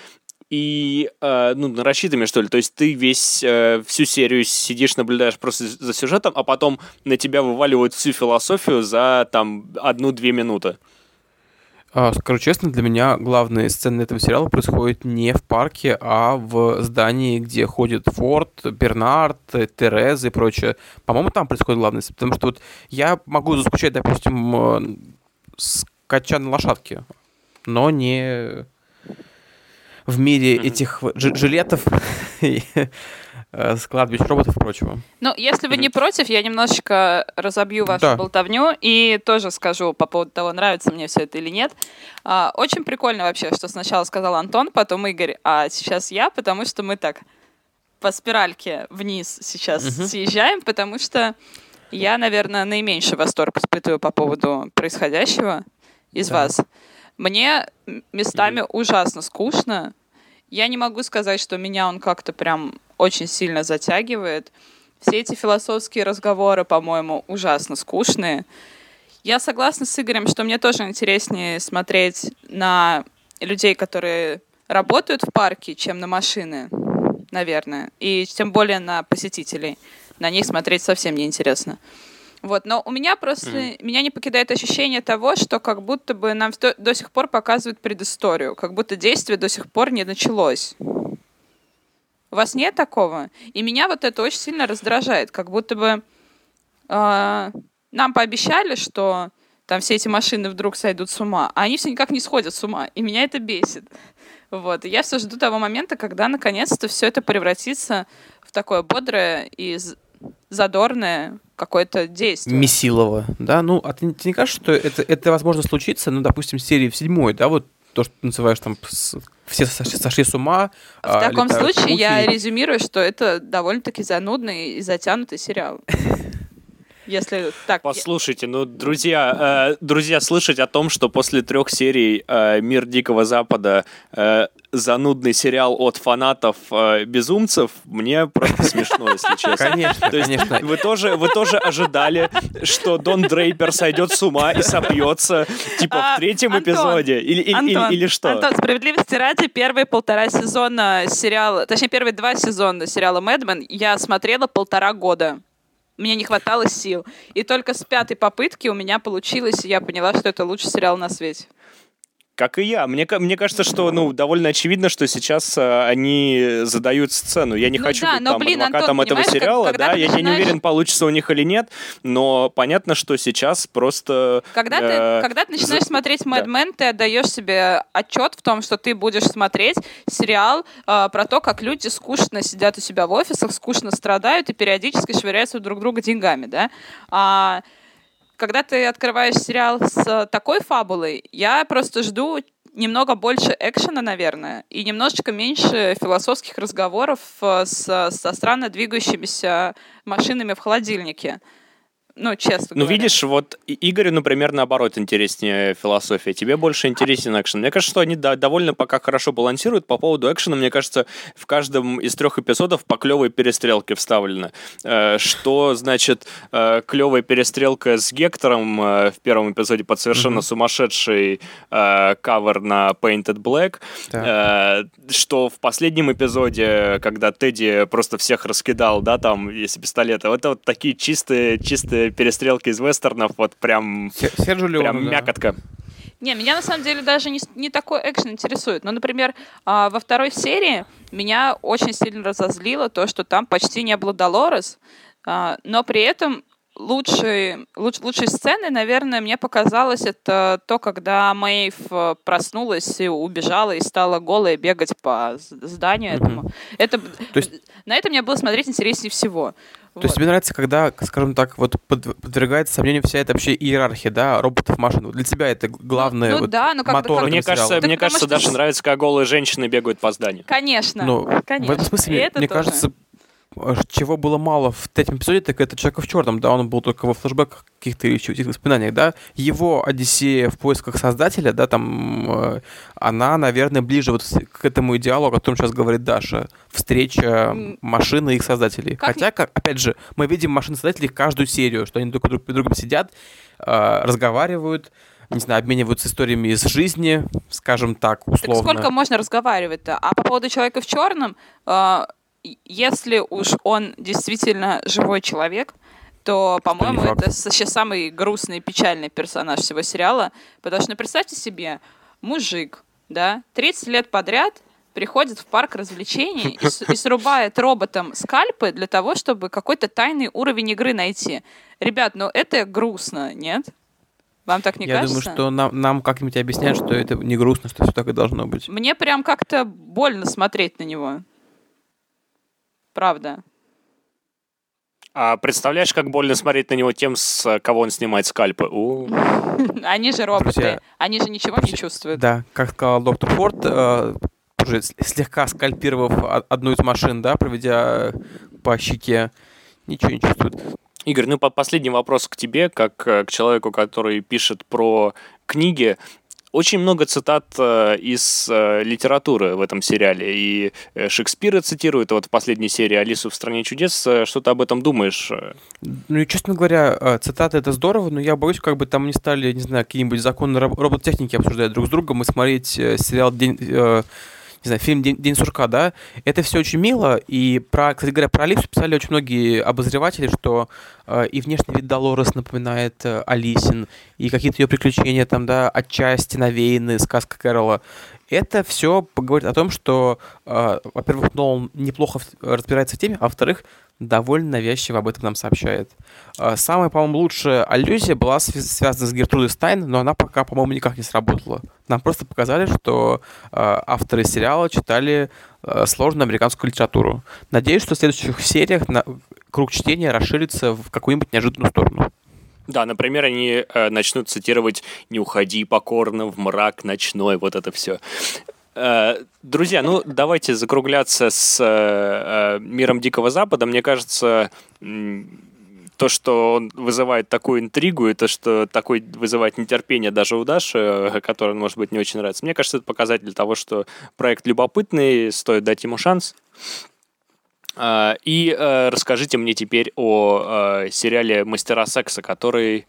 и, э, ну, нарочитыми, что ли. То есть ты весь, э, всю серию сидишь, наблюдаешь просто за сюжетом, а потом на тебя вываливают всю философию за, там, одну-две минуты. А, Скажу честно, для меня главные сцены этого сериала происходят не в парке, а в здании, где ходит Форд, Бернард, Тереза и прочее. По-моему, там происходит главное, потому что вот я могу заскучать, допустим, э, скача на лошадке, но не в мире этих жилетов, (laughs) и, э, складбищ роботов и прочего. Ну, если вы не против, я немножечко разобью вашу Да. болтовню и тоже скажу по поводу того, нравится мне все это или нет. А, очень прикольно вообще, что сначала сказал Антон, потом Игорь, а сейчас я, потому что мы так по спиральке вниз сейчас Мгм. съезжаем, потому что я, наверное, наименьший восторг испытываю по поводу происходящего из Да. вас. Мне местами ужасно скучно. Я не могу сказать, что меня он как-то прям очень сильно затягивает. Все эти философские разговоры, по-моему, ужасно скучные. Я согласна с Игорем, что мне тоже интереснее смотреть на людей, которые работают в парке, чем на машины, наверное. И тем более на посетителей. На них смотреть совсем неинтересно. Вот, но у меня просто меня не покидает ощущение того, что как будто бы нам до, до сих пор показывают предысторию, как будто действие до сих пор не началось. У вас нет такого? И меня вот это очень сильно раздражает, как будто бы э, нам пообещали, что там все эти машины вдруг сойдут с ума, а они все никак не сходят с ума, и меня это бесит. Вот. И я все жду того момента, когда наконец-то все это превратится в такое бодрое и задорное какое-то действие. Месилово, да? Ну, а ты, ты не кажется, что это, это возможно случиться, ну, допустим, в серии в седьмой, да, вот то, что ты называешь там все сошли, сошли с ума. В а, таком случае мухи. я резюмирую, что это довольно-таки занудный и затянутый сериал. Если так. Послушайте, ну, друзья, э, друзья, слышать о том, что после трех серий э, Мир Дикого Запада э, занудный сериал от фанатов э, безумцев, мне просто смешно, если честно. (laughs) Конечно, То есть конечно. Вы тоже, вы тоже ожидали, что Дон Дрейпер сойдет с ума и сопьется, типа, а, в третьем Антон, эпизоде? Или, Антон, или, или что? Антон, справедливости ради, первые полтора сезона сериала, точнее, первые два сезона сериала «Мэдмен» я смотрела полтора года. Мне не хватало сил. И только с пятой попытки у меня получилось, и я поняла, что это лучший сериал на свете. Как и я. Мне, мне кажется, что ну, довольно очевидно, что сейчас э, они задают сцену. Я не ну хочу да, быть но, там блин, адвокатом Антон, этого сериала, как, да, я, начинаешь... я не уверен, получится у них или нет, но понятно, что сейчас просто... Когда, э, ты, когда ты начинаешь за... смотреть Mad Men, да. ты отдаешь себе отчет в том, что ты будешь смотреть сериал э, про то, как люди скучно сидят у себя в офисах, скучно страдают и периодически швыряются друг друга деньгами, да. А, когда ты открываешь сериал с такой фабулой, я просто жду немного больше экшена, наверное, и немножечко меньше философских разговоров э, с, со странно двигающимися машинами в холодильнике. Ну, честно Ну, говоря. видишь, вот Игорю, например, наоборот, интереснее философия. Тебе больше интересен экшен. Мне кажется, что они да, довольно пока хорошо балансируют. По поводу экшена, мне кажется, в каждом из трех эпизодов по клевой перестрелке вставлено. Э, что, значит, э, клевая перестрелка с Гектором э, в первом эпизоде под совершенно mm-hmm. сумасшедший кавер на Painted Black. Да. Что в последнем эпизоде, когда Тедди просто всех раскидал, да, там, если пистолеты. Это вот такие чистые, чистые перестрелки из вестернов, вот прям, Серджио прям да. мякотка. Не, меня на самом деле даже не, не такой экшен интересует. Ну, например, э, во второй серии меня очень сильно разозлило то, что там почти не было Долорес, э, но при этом лучшей, луч, лучшей сцены, наверное, мне показалось, это то, когда Мэйв э, проснулась и убежала и стала голой бегать по зданию mm-hmm. этому. Это, то есть... На это мне было смотреть интереснее всего. То вот. есть тебе нравится, когда, скажем так, вот подвергается сомнению вся эта вообще иерархия, да, роботов, машин. Для тебя это главное ну, вот, да, но как, мотор как... Мне кажется, мне кажется, что... Даша нравится, когда голые женщины бегают по зданию. Конечно, ну, конечно. В этом смысле, мне тоже. кажется, чего было мало в третьем эпизоде, так это человека в черном, да, он был только во флешбеках каких-то или каких-то воспоминаниях, да. Его Одиссея в поисках создателя, да, там, э, она, наверное, ближе вот к этому идеалу, о котором сейчас говорит Даша. Встреча машины и их создателей. Как... Хотя, как, опять же, мы видим машины создателей каждую серию, что они друг друг перед другом сидят, э, разговаривают, не знаю, обмениваются историями из жизни, скажем так, условно. Так сколько можно разговаривать-то? А по поводу человека в черном, э, если уж он действительно живой человек, то, по-моему, это сейчас самый грустный и печальный персонаж всего сериала. Потому что, ну, представьте себе, мужик, да, 30 лет подряд приходит в парк развлечений и, и срубает роботом скальпы для того, чтобы какой-то тайный уровень игры найти. Ребят, ну это грустно, нет? Вам так не Я кажется? Я думаю, что нам, нам как-нибудь объясняют, что это не грустно, что все так и должно быть. Мне прям как-то больно смотреть на него. Правда. А представляешь, как больно смотреть на него тем, с кого он снимает скальпы? У. (laughs) Они же роботы, они же ничего не чувствуют. Да, как сказал доктор Форд, э, уже слегка скальпировав одну из машин, да, проведя по щеке, ничего не чувствует. Игорь, ну последний вопрос к тебе, как э, к человеку, который пишет про книги. Очень много цитат э, из э, литературы в этом сериале. И э, Шекспира цитирует вот в последней серии «Алису в стране чудес». Что ты об этом думаешь? Ну и, честно говоря, цитаты — это здорово, но я боюсь, как бы там не стали, не знаю, какие-нибудь законы робототехники обсуждать друг с другом и смотреть сериал «День...» не знаю, фильм «День, День сурка», да, это все очень мило, и про, кстати говоря, про Алису писали очень многие обозреватели, что э, и внешний вид Долорес напоминает э, Алисин, и какие-то ее приключения там, да, отчасти навеяны сказка Кэрола. Это все говорит о том, что, э, во-первых, Нолан неплохо разбирается в теме, а во-вторых, довольно навязчиво об этом нам сообщает. Э, самая, по-моему, лучшая аллюзия была связана с Гертрудой Стайн, но она пока, по-моему, никак не сработала. Нам просто показали, что э, авторы сериала читали э, сложную американскую литературу. Надеюсь, что в следующих сериях круг чтения расширится в какую-нибудь неожиданную сторону. Да, например, они э, начнут цитировать «Не уходи покорно в мрак ночной», вот это все. Э, друзья, ну давайте закругляться с э, э, миром Дикого Запада. Мне кажется, то, что он вызывает такую интригу, и то, что такой вызывает нетерпение даже у Даши, которой, может быть, не очень нравится, мне кажется, это показатель того, что проект любопытный, стоит дать ему шанс. И расскажите мне теперь о сериале «Мастера секса», который,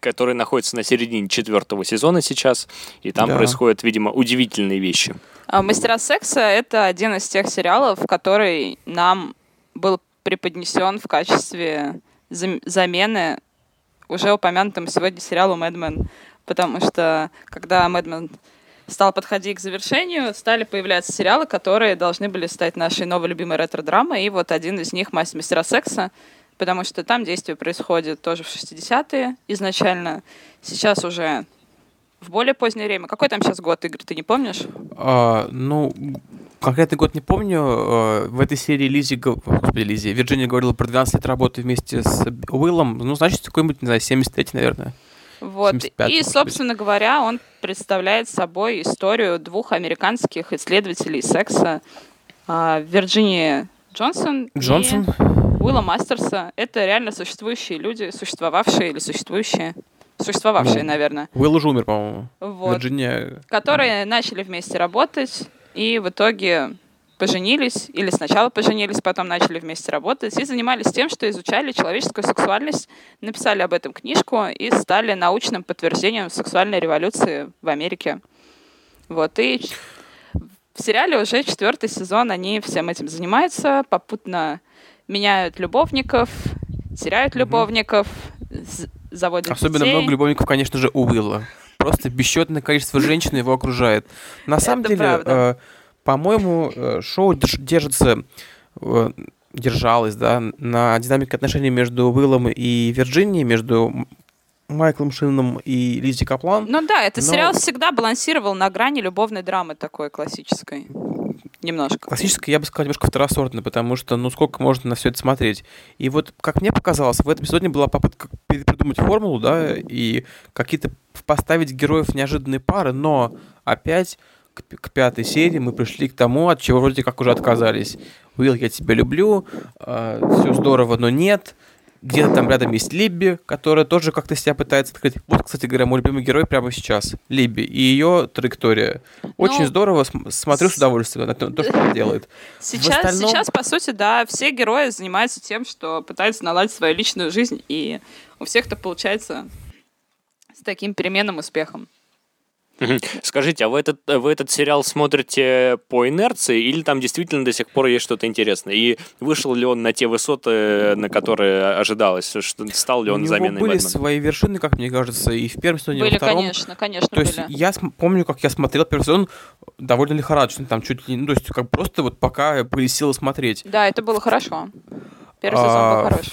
который находится на середине четвертого сезона сейчас, и там да. происходят, видимо, удивительные вещи. А, «Мастера секса» — это один из тех сериалов, который нам был преподнесен в качестве замены уже упомянутому сегодня сериалу «Мэдмен», потому что когда «Мэдмен» стал подходить к завершению, стали появляться сериалы, которые должны были стать нашей новой любимой ретро-драмой. И вот один из них «Мастера секса», потому что там действие происходит тоже в 60-е изначально. Сейчас уже в более позднее время. Какой там сейчас год, Игорь, ты не помнишь? А, ну, конкретный год не помню. А, в этой серии Лизи, господи, Лизи, Вирджиния говорила про 12 лет работы вместе с Уиллом. Ну, значит, какой-нибудь, не знаю, 73 наверное. Вот. И, собственно говоря, он представляет собой историю двух американских исследователей секса а, Вирджинии Джонсон, Джонсон и Уилла Мастерса. Это реально существующие люди, существовавшие или существующие существовавшие, ну, наверное. Уилл уже умер, по-моему. Вот. Вирджиния... Которые начали вместе работать, и в итоге поженились, или сначала поженились, потом начали вместе работать, и занимались тем, что изучали человеческую сексуальность, написали об этом книжку и стали научным подтверждением сексуальной революции в Америке. Вот, и в сериале уже четвертый сезон они всем этим занимаются, попутно меняют любовников, теряют mm-hmm. любовников, заводят Особенно детей. много любовников, конечно же, у Уилла. Просто бесчетное количество женщин его окружает. На самом Это деле, э, по-моему, э, шоу держится э, держалось, да, на динамике отношений между Уиллом и Вирджинией, между Майклом Шинном и Лизи Каплан. Ну да, этот но... сериал всегда балансировал на грани любовной драмы такой классической. Немножко. Классической, я бы сказал, немножко второсортной, потому что, ну, сколько можно на все это смотреть. И вот, как мне показалось, в этом эпизоде была попытка придумать формулу, да, и какие-то поставить героев неожиданные пары, но опять к, к пятой серии мы пришли к тому, от чего вроде как уже отказались. Уилл, я тебя люблю, э, а, все здорово, но нет. Где-то там рядом есть Либби, которая тоже как-то себя пытается открыть. Вот, кстати говоря, мой любимый герой прямо сейчас. Либби. И ее траектория. Очень ну, здорово, смотрю с удовольствием на то, что она делает. (laughs) Сейчас, остальном... сейчас, по сути, да, все герои занимаются тем, что пытаются наладить свою личную жизнь, и у всех это получается с таким переменным успехом. Скажите, а вы этот, вы этот сериал смотрите по инерции или там действительно до сих пор есть что-то интересное? И вышел ли он на те высоты, на которые ожидалось? Что, стал ли он У заменой него были Бэтмена? свои вершины, как мне кажется, и в первом сезоне, были, и во втором. конечно, конечно, То были. есть я помню, как я смотрел первый сезон довольно лихорадочно, там чуть ли, ну, то есть как просто вот пока были силы смотреть. Да, это было хорошо. Первый сезон был а, хорош.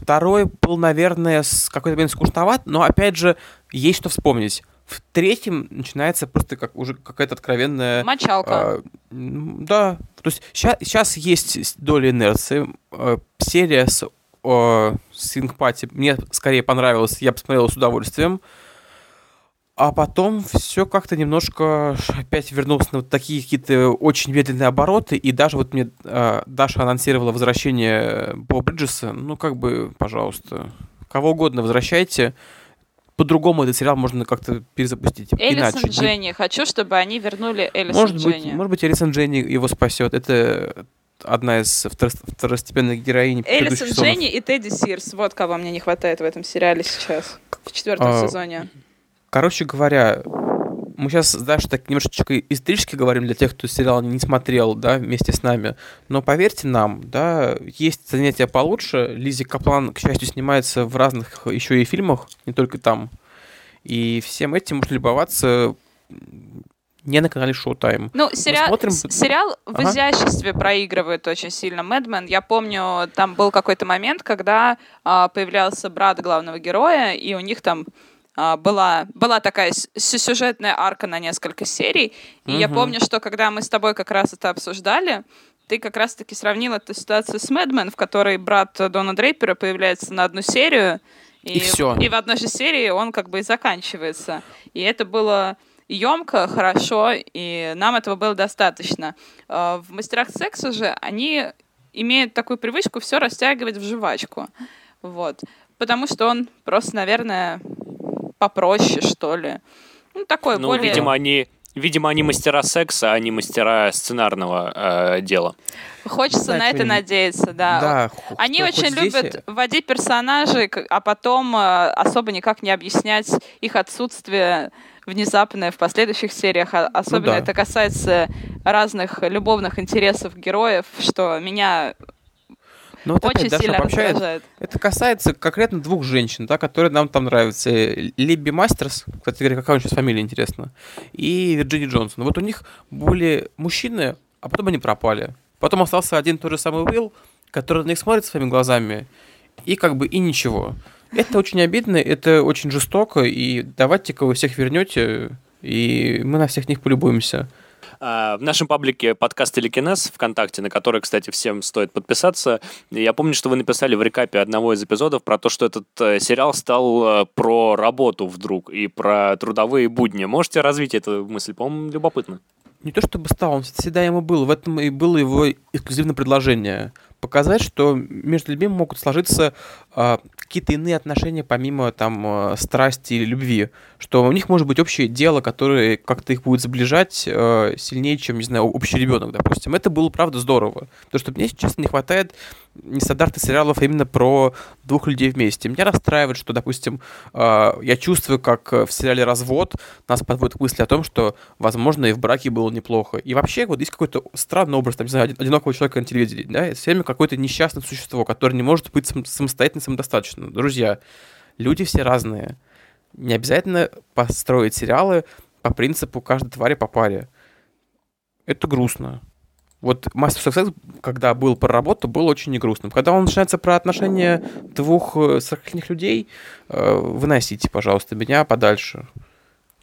Второй был, наверное, с какой-то момент скучноват, но опять же есть что вспомнить в третьем начинается просто как уже какая-то откровенная... Мочалка. А, да. То есть сейчас, сейчас есть доля инерции. А, серия с, а, с Пати мне скорее понравилась, я посмотрел с удовольствием. А потом все как-то немножко опять вернулось на вот такие какие-то очень медленные обороты. И даже вот мне э, Даша анонсировала возвращение Бо Бриджеса. Ну, как бы, пожалуйста, кого угодно возвращайте по-другому этот сериал можно как-то перезапустить. Элисон иначе. Дженни. Хочу, чтобы они вернули Элисон может Дженни. Быть, может быть, Элисон Дженни его спасет. Это одна из второстепенных героинь Элисон Дженни и Тедди Сирс. Вот кого мне не хватает в этом сериале сейчас. В четвертом а, сезоне. Короче говоря, мы сейчас даже так немножечко исторически говорим для тех, кто сериал не смотрел, да, вместе с нами. Но поверьте нам, да, есть занятия получше. Лизи Каплан, к счастью, снимается в разных еще и фильмах, не только там. И всем этим можно любоваться не на канале Showtime. Ну, сериал, смотрим- сериал в Ага. изяществе проигрывает очень сильно Мэдмен. Я помню, там был какой-то момент, когда а, появлялся брат главного героя, и у них там была, была такая сюжетная арка на несколько серий. И я Мгм. помню, что когда мы с тобой как раз это обсуждали, ты как раз-таки сравнил эту ситуацию с Мэдмен, в которой брат Дона Дрейпера появляется на одну серию, И всё. и в одной же серии он как бы и заканчивается. И это было емко, хорошо, и нам этого было достаточно. Э, В «Мастерах секса» же они имеют такую привычку все растягивать в жвачку. Вот. Потому что он просто, наверное, попроще, что ли. Ну, такой Ну, более... видимо, они... Видимо, они мастера секса, а не мастера сценарного э, дела. Хочется Знать, на это надеяться, да. Да, Они очень здесь, любят вводить персонажей, а потом э, особо никак не объяснять их отсутствие внезапное в последующих сериях. А- Особенно да. это касается разных любовных интересов героев, что меня Ну, вот очень опять Даша сильно раздражает. Это касается конкретно двух женщин, да, которые нам там нравятся. Либби Мастерс, кстати говоря, какая у нее сейчас фамилия, интересно, и Вирджини Джонсон. Вот у них были мужчины, а потом они пропали. Потом остался один тот же самый Уилл, который на них смотрит своими глазами, и как бы и ничего. Это очень обидно, это очень жестоко, и давайте-ка вы всех вернете, и мы на всех них полюбуемся. А, В нашем паблике подкаст Телекинез ВКонтакте, на который, кстати, всем стоит подписаться. Я помню, что вы написали в рекапе одного из эпизодов про то, что этот э, сериал стал э, про работу вдруг и про трудовые будни. Можете развить эту мысль? По-моему, любопытно. не то чтобы стал, он всегда ему был. В этом и было его эксклюзивное предложение. Показать, что между людьми могут сложиться какие-то иные отношения помимо там а, страсти или любви. Что у них может быть общее дело, которое как-то их будет сближать а, сильнее, чем, не знаю, общий ребенок, допустим. Это было, правда, здорово. Потому что мне, честно, не хватает нестандартных сериалов именно про двух людей вместе. Меня расстраивает, что, допустим, а, я чувствую, как э, в сериале «Развод» нас подводит к мысли о том, что, возможно, и в браке было неплохо. И вообще, вот есть какой-то странный образ, там, не знаю, один- одинокого человека на телевидении, да, это все время какое-то несчастное существо, которое не может быть сам- самостоятельно, самодостаточно. Друзья, люди все разные. Не обязательно построить сериалы по принципу каждой твари по паре. Это грустно. Вот Master of Sex, когда был про работу, был очень негрустным. Когда он начинается про отношения двух э, 40 людей, э, выносите, пожалуйста, меня подальше.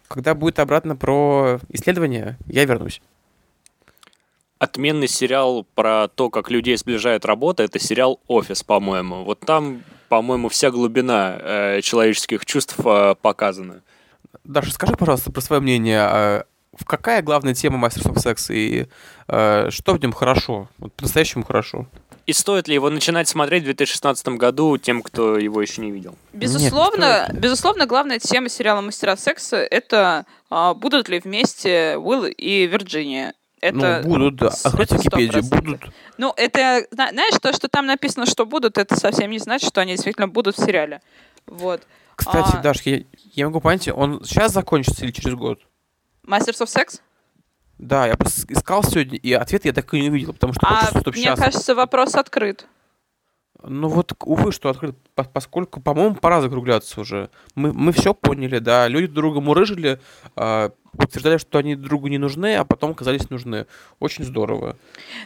Когда будет обратно про исследование, я вернусь. Отменный сериал про то, как людей сближает работа, это сериал «Офис», по-моему. Вот там, по-моему, вся глубина э, человеческих чувств э, показана. Даша, скажи, пожалуйста, про свое мнение. э, в какая главная тема of Sex и э, что в нем хорошо? Вот по-настоящему хорошо. И стоит ли его начинать смотреть в 2016 году тем, кто его еще не видел? Безусловно, безусловно, главная тема сериала «Мастера секса» — это а, будут ли вместе Уилл и Вирджиния. Это ну, будут, да. с- Откройте Википедию, 100%. будут. Ну, это, зна- знаешь, то, что там написано, что будут, это совсем не значит, что они действительно будут в сериале. Вот. Кстати, А- Даш, я, я могу понять, он сейчас закончится или через год? Masters of Sex? Да, я искал сегодня, и ответ я так и не увидел, потому что А хочется, чтобы мне сейчас. кажется, вопрос открыт. Ну вот, увы, что открыт, по- поскольку, по-моему, пора закругляться уже. Мы, мы все поняли, да, люди друг друга мурыжили, а, утверждали, что они друг другу не нужны, а потом оказались нужны. Очень здорово.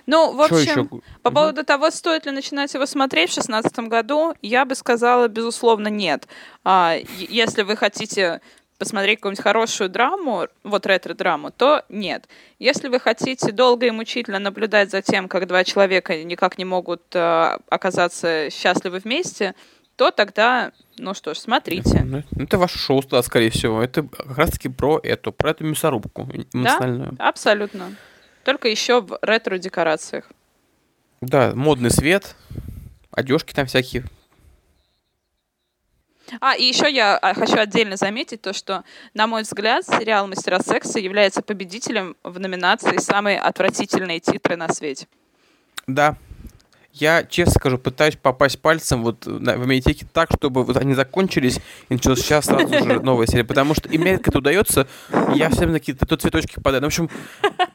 Ну, в общем, по Мгм. поводу того, стоит ли начинать его смотреть в 2016 году, я бы сказала, безусловно, нет. А, если вы хотите посмотреть какую-нибудь хорошую драму, вот ретро-драму, то нет. Если вы хотите долго и мучительно наблюдать за тем, как два человека никак не могут э, оказаться счастливы вместе, то тогда, ну что ж, смотрите. Ну, Это ваше шоу, да, скорее всего. Это как раз-таки про эту, про эту мясорубку эмоциональную. Абсолютно. Только еще в ретро-декорациях. Да, модный свет, одежки там всякие. А, и еще я а, хочу отдельно заметить то, что, на мой взгляд, сериал «Мастера секса» является победителем в номинации «Самые отвратительные титры на свете». Да. Я, честно скажу, пытаюсь попасть пальцем вот на, в медиатеке так, чтобы вот они закончились, и началась сейчас сразу же (laughs) новая серия. Потому что и мне это удается, я всем на какие-то то цветочки попадаю. Ну, в общем,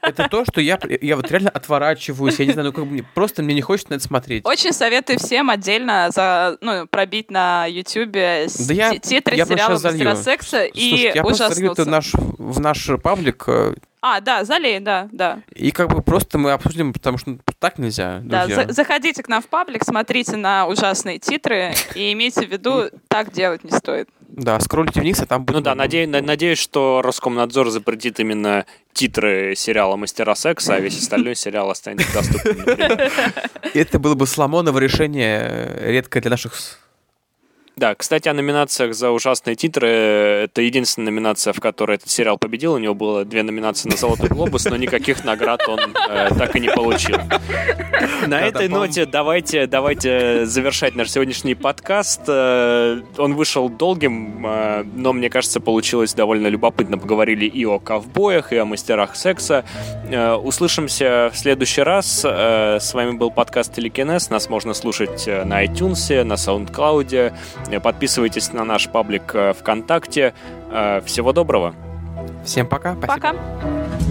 это то, что я, я вот реально отворачиваюсь, я не знаю, ну как бы просто мне не хочется на это смотреть. Очень советую всем отдельно за, ну, пробить на Ютубе Да я- титры я сериала залью. «Мастера секса» и Слушайте, я просто залью это ужаснуться. в наш, в наш паблик, э, А, да, залей, да, да. и как бы просто мы обсудим, потому что так нельзя, Да, друзья. за- заходите к нам в паблик, смотрите на ужасные титры и имейте в виду, так делать не стоит. Да, скроллите вниз, а там будет... Ну да, наде- на- надеюсь, что Роскомнадзор запретит именно титры сериала «Мастера секса», а весь остальной сериал останется доступным. (laughs) Это было бы Соломоново решение, э, редкое для наших... Да, кстати, о номинациях за ужасные титры. Это единственная номинация, в которой этот сериал победил. У него было две номинации на «Золотой глобус», но никаких наград он э, так и не получил. На этой ноте давайте, давайте завершать наш сегодняшний подкаст. Э, Он вышел долгим, э, но, мне кажется, получилось довольно любопытно. Поговорили и о ковбоях, и о мастерах секса. Э, Услышимся в следующий раз. Э, С вами был подкаст Телекинез. Нас можно слушать на iTunes, на SoundCloud. Э, Подписывайтесь на наш паблик э, ВКонтакте. Э, Всего доброго. Всем пока, спасибо. Пока.